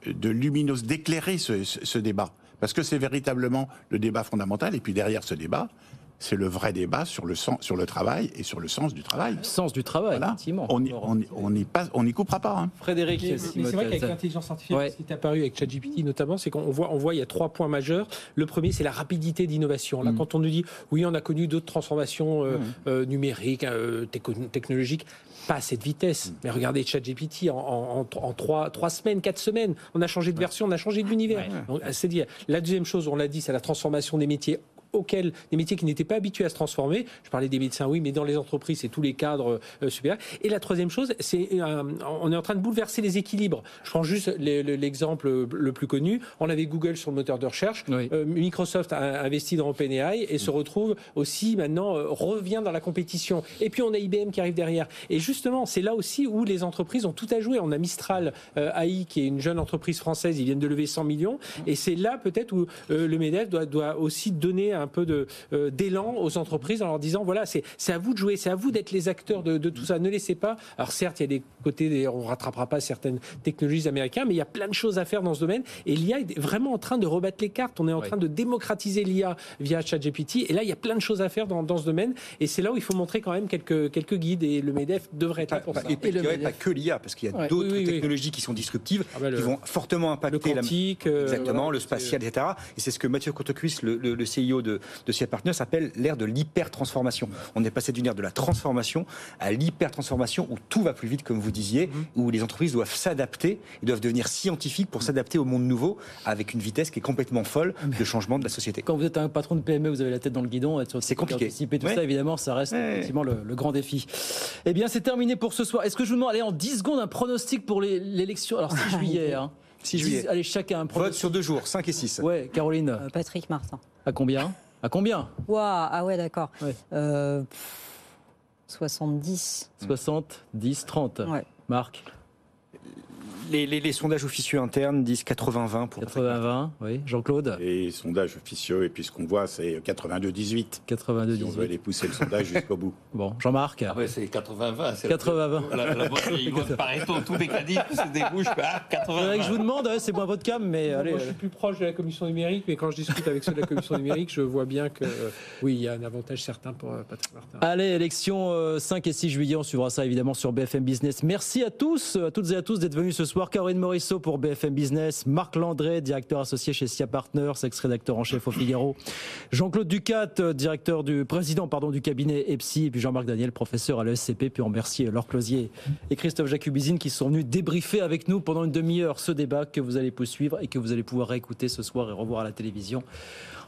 de luminosité, d'éclairer ce, ce débat. Parce que c'est véritablement le débat fondamental. Et puis derrière ce débat, c'est le vrai débat sur le, sens, sur le travail et sur le sens du travail. Le sens du travail, voilà. effectivement. On n'y on, on y pas, on y coupera pas. Hein. Frédéric, mais, mais c'est vrai qu'avec l'intelligence artificielle, ouais. ce qui est apparu avec ChatGPT notamment, c'est qu'on voit, on voit, il y a trois points majeurs. Le premier, c'est la rapidité d'innovation. Là, mm. quand on nous dit, oui, on a connu d'autres transformations euh, mm. euh, numériques, euh, technologiques, pas à cette vitesse. Mm. Mais regardez ChatGPT, en, en, en, trois, trois semaines, quatre semaines, on a changé de version, on a changé d'univers. Ouais. C'est dire. La deuxième chose, on l'a dit, c'est la transformation des métiers auxquels des métiers qui n'étaient pas habitués à se transformer. Je parlais des médecins, oui, mais dans les entreprises, c'est tous les cadres euh, supérieurs. Et la troisième chose, c'est euh, on est en train de bouleverser les équilibres. Je prends juste l'exemple le, plus connu. On avait Google sur le moteur de recherche. Oui. Euh, Microsoft a investi dans OpenAI et mmh. se retrouve aussi maintenant euh, revient dans la compétition. Et puis on a IBM qui arrive derrière. Et justement, c'est là aussi où les entreprises ont tout à jouer. On a Mistral AI qui est une jeune entreprise française. Ils viennent de lever 100 millions. Et c'est là peut-être où le Medef doit, doit aussi donner un peu de, euh, d'élan aux entreprises en leur disant voilà, c'est, c'est à vous de jouer, c'est à vous d'être les acteurs de, de, tout ça. Ne laissez pas. Alors certes, il y a des côtés, on rattrapera pas certaines technologies américaines, mais il y a plein de choses à faire dans ce domaine. Et l'IA est vraiment en train de rebattre les cartes. On est en oui. train de démocratiser l'IA via ChatGPT. Et là, il y a plein de choses à faire dans, dans ce domaine. Et c'est là où il faut montrer quand même quelques, quelques guides. Et le MEDEF devrait être là pour bah, ça. Et, et, et pas que l'IA, parce qu'il y a ouais. d'autres oui, oui, technologies qui sont disruptives, ah bah le, qui vont fortement impacter le quantique, la... exactement, euh, voilà, le spatial, etc. Et c'est ce que Mathieu Cotecuis, le, le, le, CEO de, de Cia Partners, s'appelle l'ère de l'hyper-transformation. On est passé d'une ère de la transformation à l'hyper-transformation où tout va plus vite, comme vous disiez, mmh. où les entreprises doivent s'adapter, ils doivent devenir scientifiques pour s'adapter au monde nouveau avec une vitesse qui est complètement folle de changement de la société. Quand vous êtes un patron de PME, vous avez la tête dans le guidon, c'est compliqué. Anticiper tout ouais. ça, évidemment, ça reste ouais. effectivement le, le, grand défi. Eh bien, c'est terminé pour ce soir. Est-ce que je vous demande, allez, en 10 secondes, un pronostic pour l'élection Alors, 6 juillet, hein. 6 juillet. Allez, chacun un pronostic. Vote sur deux jours, 5 et 6. Ouais, Caroline. Euh, Patrick Martin. À combien? À combien? Wow, Ah ouais, d'accord. Ouais. Euh, 70. 70, 30. Ouais. Marc? Les, les, les, sondages officieux internes disent 80-20 pour 80-20, oui. Jean-Claude Les sondages officieux, et puis ce qu'on voit, c'est 82-18. 82-18. Si on veut aller pousser le sondage jusqu'au bout. Bon, Jean-Marc ah ouais, C'est 80-20. 80-20. La, la bonne Pareto, tous les caddies se débouchent. Ah, 80 que je vous demande, c'est moins votre cam, mais Moi, allez. je suis plus proche de la commission numérique, mais quand je discute avec ceux de la commission numérique, je vois bien que, euh, oui, il y a un avantage certain pour euh, Patrick Martin. Allez, élection euh, 5 et 6 juillet, on suivra ça évidemment sur BFM Business. Merci à tous, à toutes et à tous d'être venus ce soir. Soir. Caroline Morisseau pour BFM Business. Marc Landré, directeur associé chez SIA Partners, ex-rédacteur en chef au Figaro. Jean-Claude Ducat, directeur du président pardon, du cabinet EPSI. Et puis Jean-Marc Daniel, professeur à l'ESCP. Puis on remercie Laure Closier et Christophe Jacubizine qui sont venus débriefer avec nous pendant une demi-heure ce débat que vous allez poursuivre et que vous allez pouvoir réécouter ce soir et revoir à la télévision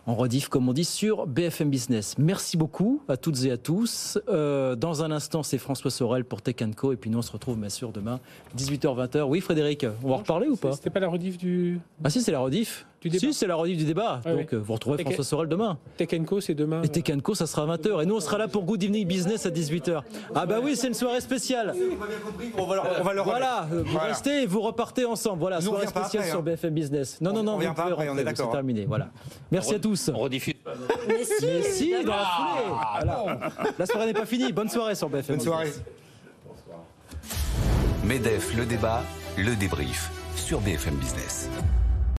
en rediff, comme on dit, sur BFM Business. Merci beaucoup à toutes et à tous. Euh, dans un instant, c'est François Sorel pour Tech Co. Et puis nous, on se retrouve bien sûr demain, 18h-20h. Oui, Frédéric, on va en reparler ou pas? C'était pas la rediff du. Ah si, c'est la rediff. Du débat. Si, c'est la rediff du débat. Ah Donc oui. euh, vous retrouverez Tech- François Sorel demain. Tech Co, c'est demain. Et Tech Co, ça sera à 20h. Et nous, on sera là pour Good Evening Business à 18h. Ah bah oui, c'est une soirée spéciale. On va leur, on va leur Voilà, euh, vous Voilà. restez et vous repartez ensemble. Voilà, Nous, soirée spéciale après, sur hein. BFM Business. Non, non, On- non, on vient vous pas pouvez après, on rentrer, est d'accord, C'est hein. terminé. Voilà. Merci à tous. On rediffuse. Mais si, Mais si, dans la foulée. Voilà. La soirée n'est pas finie. Bonne soirée sur BFM. Bonne soirée. MEDEF, le débat, le débrief sur BFM Business.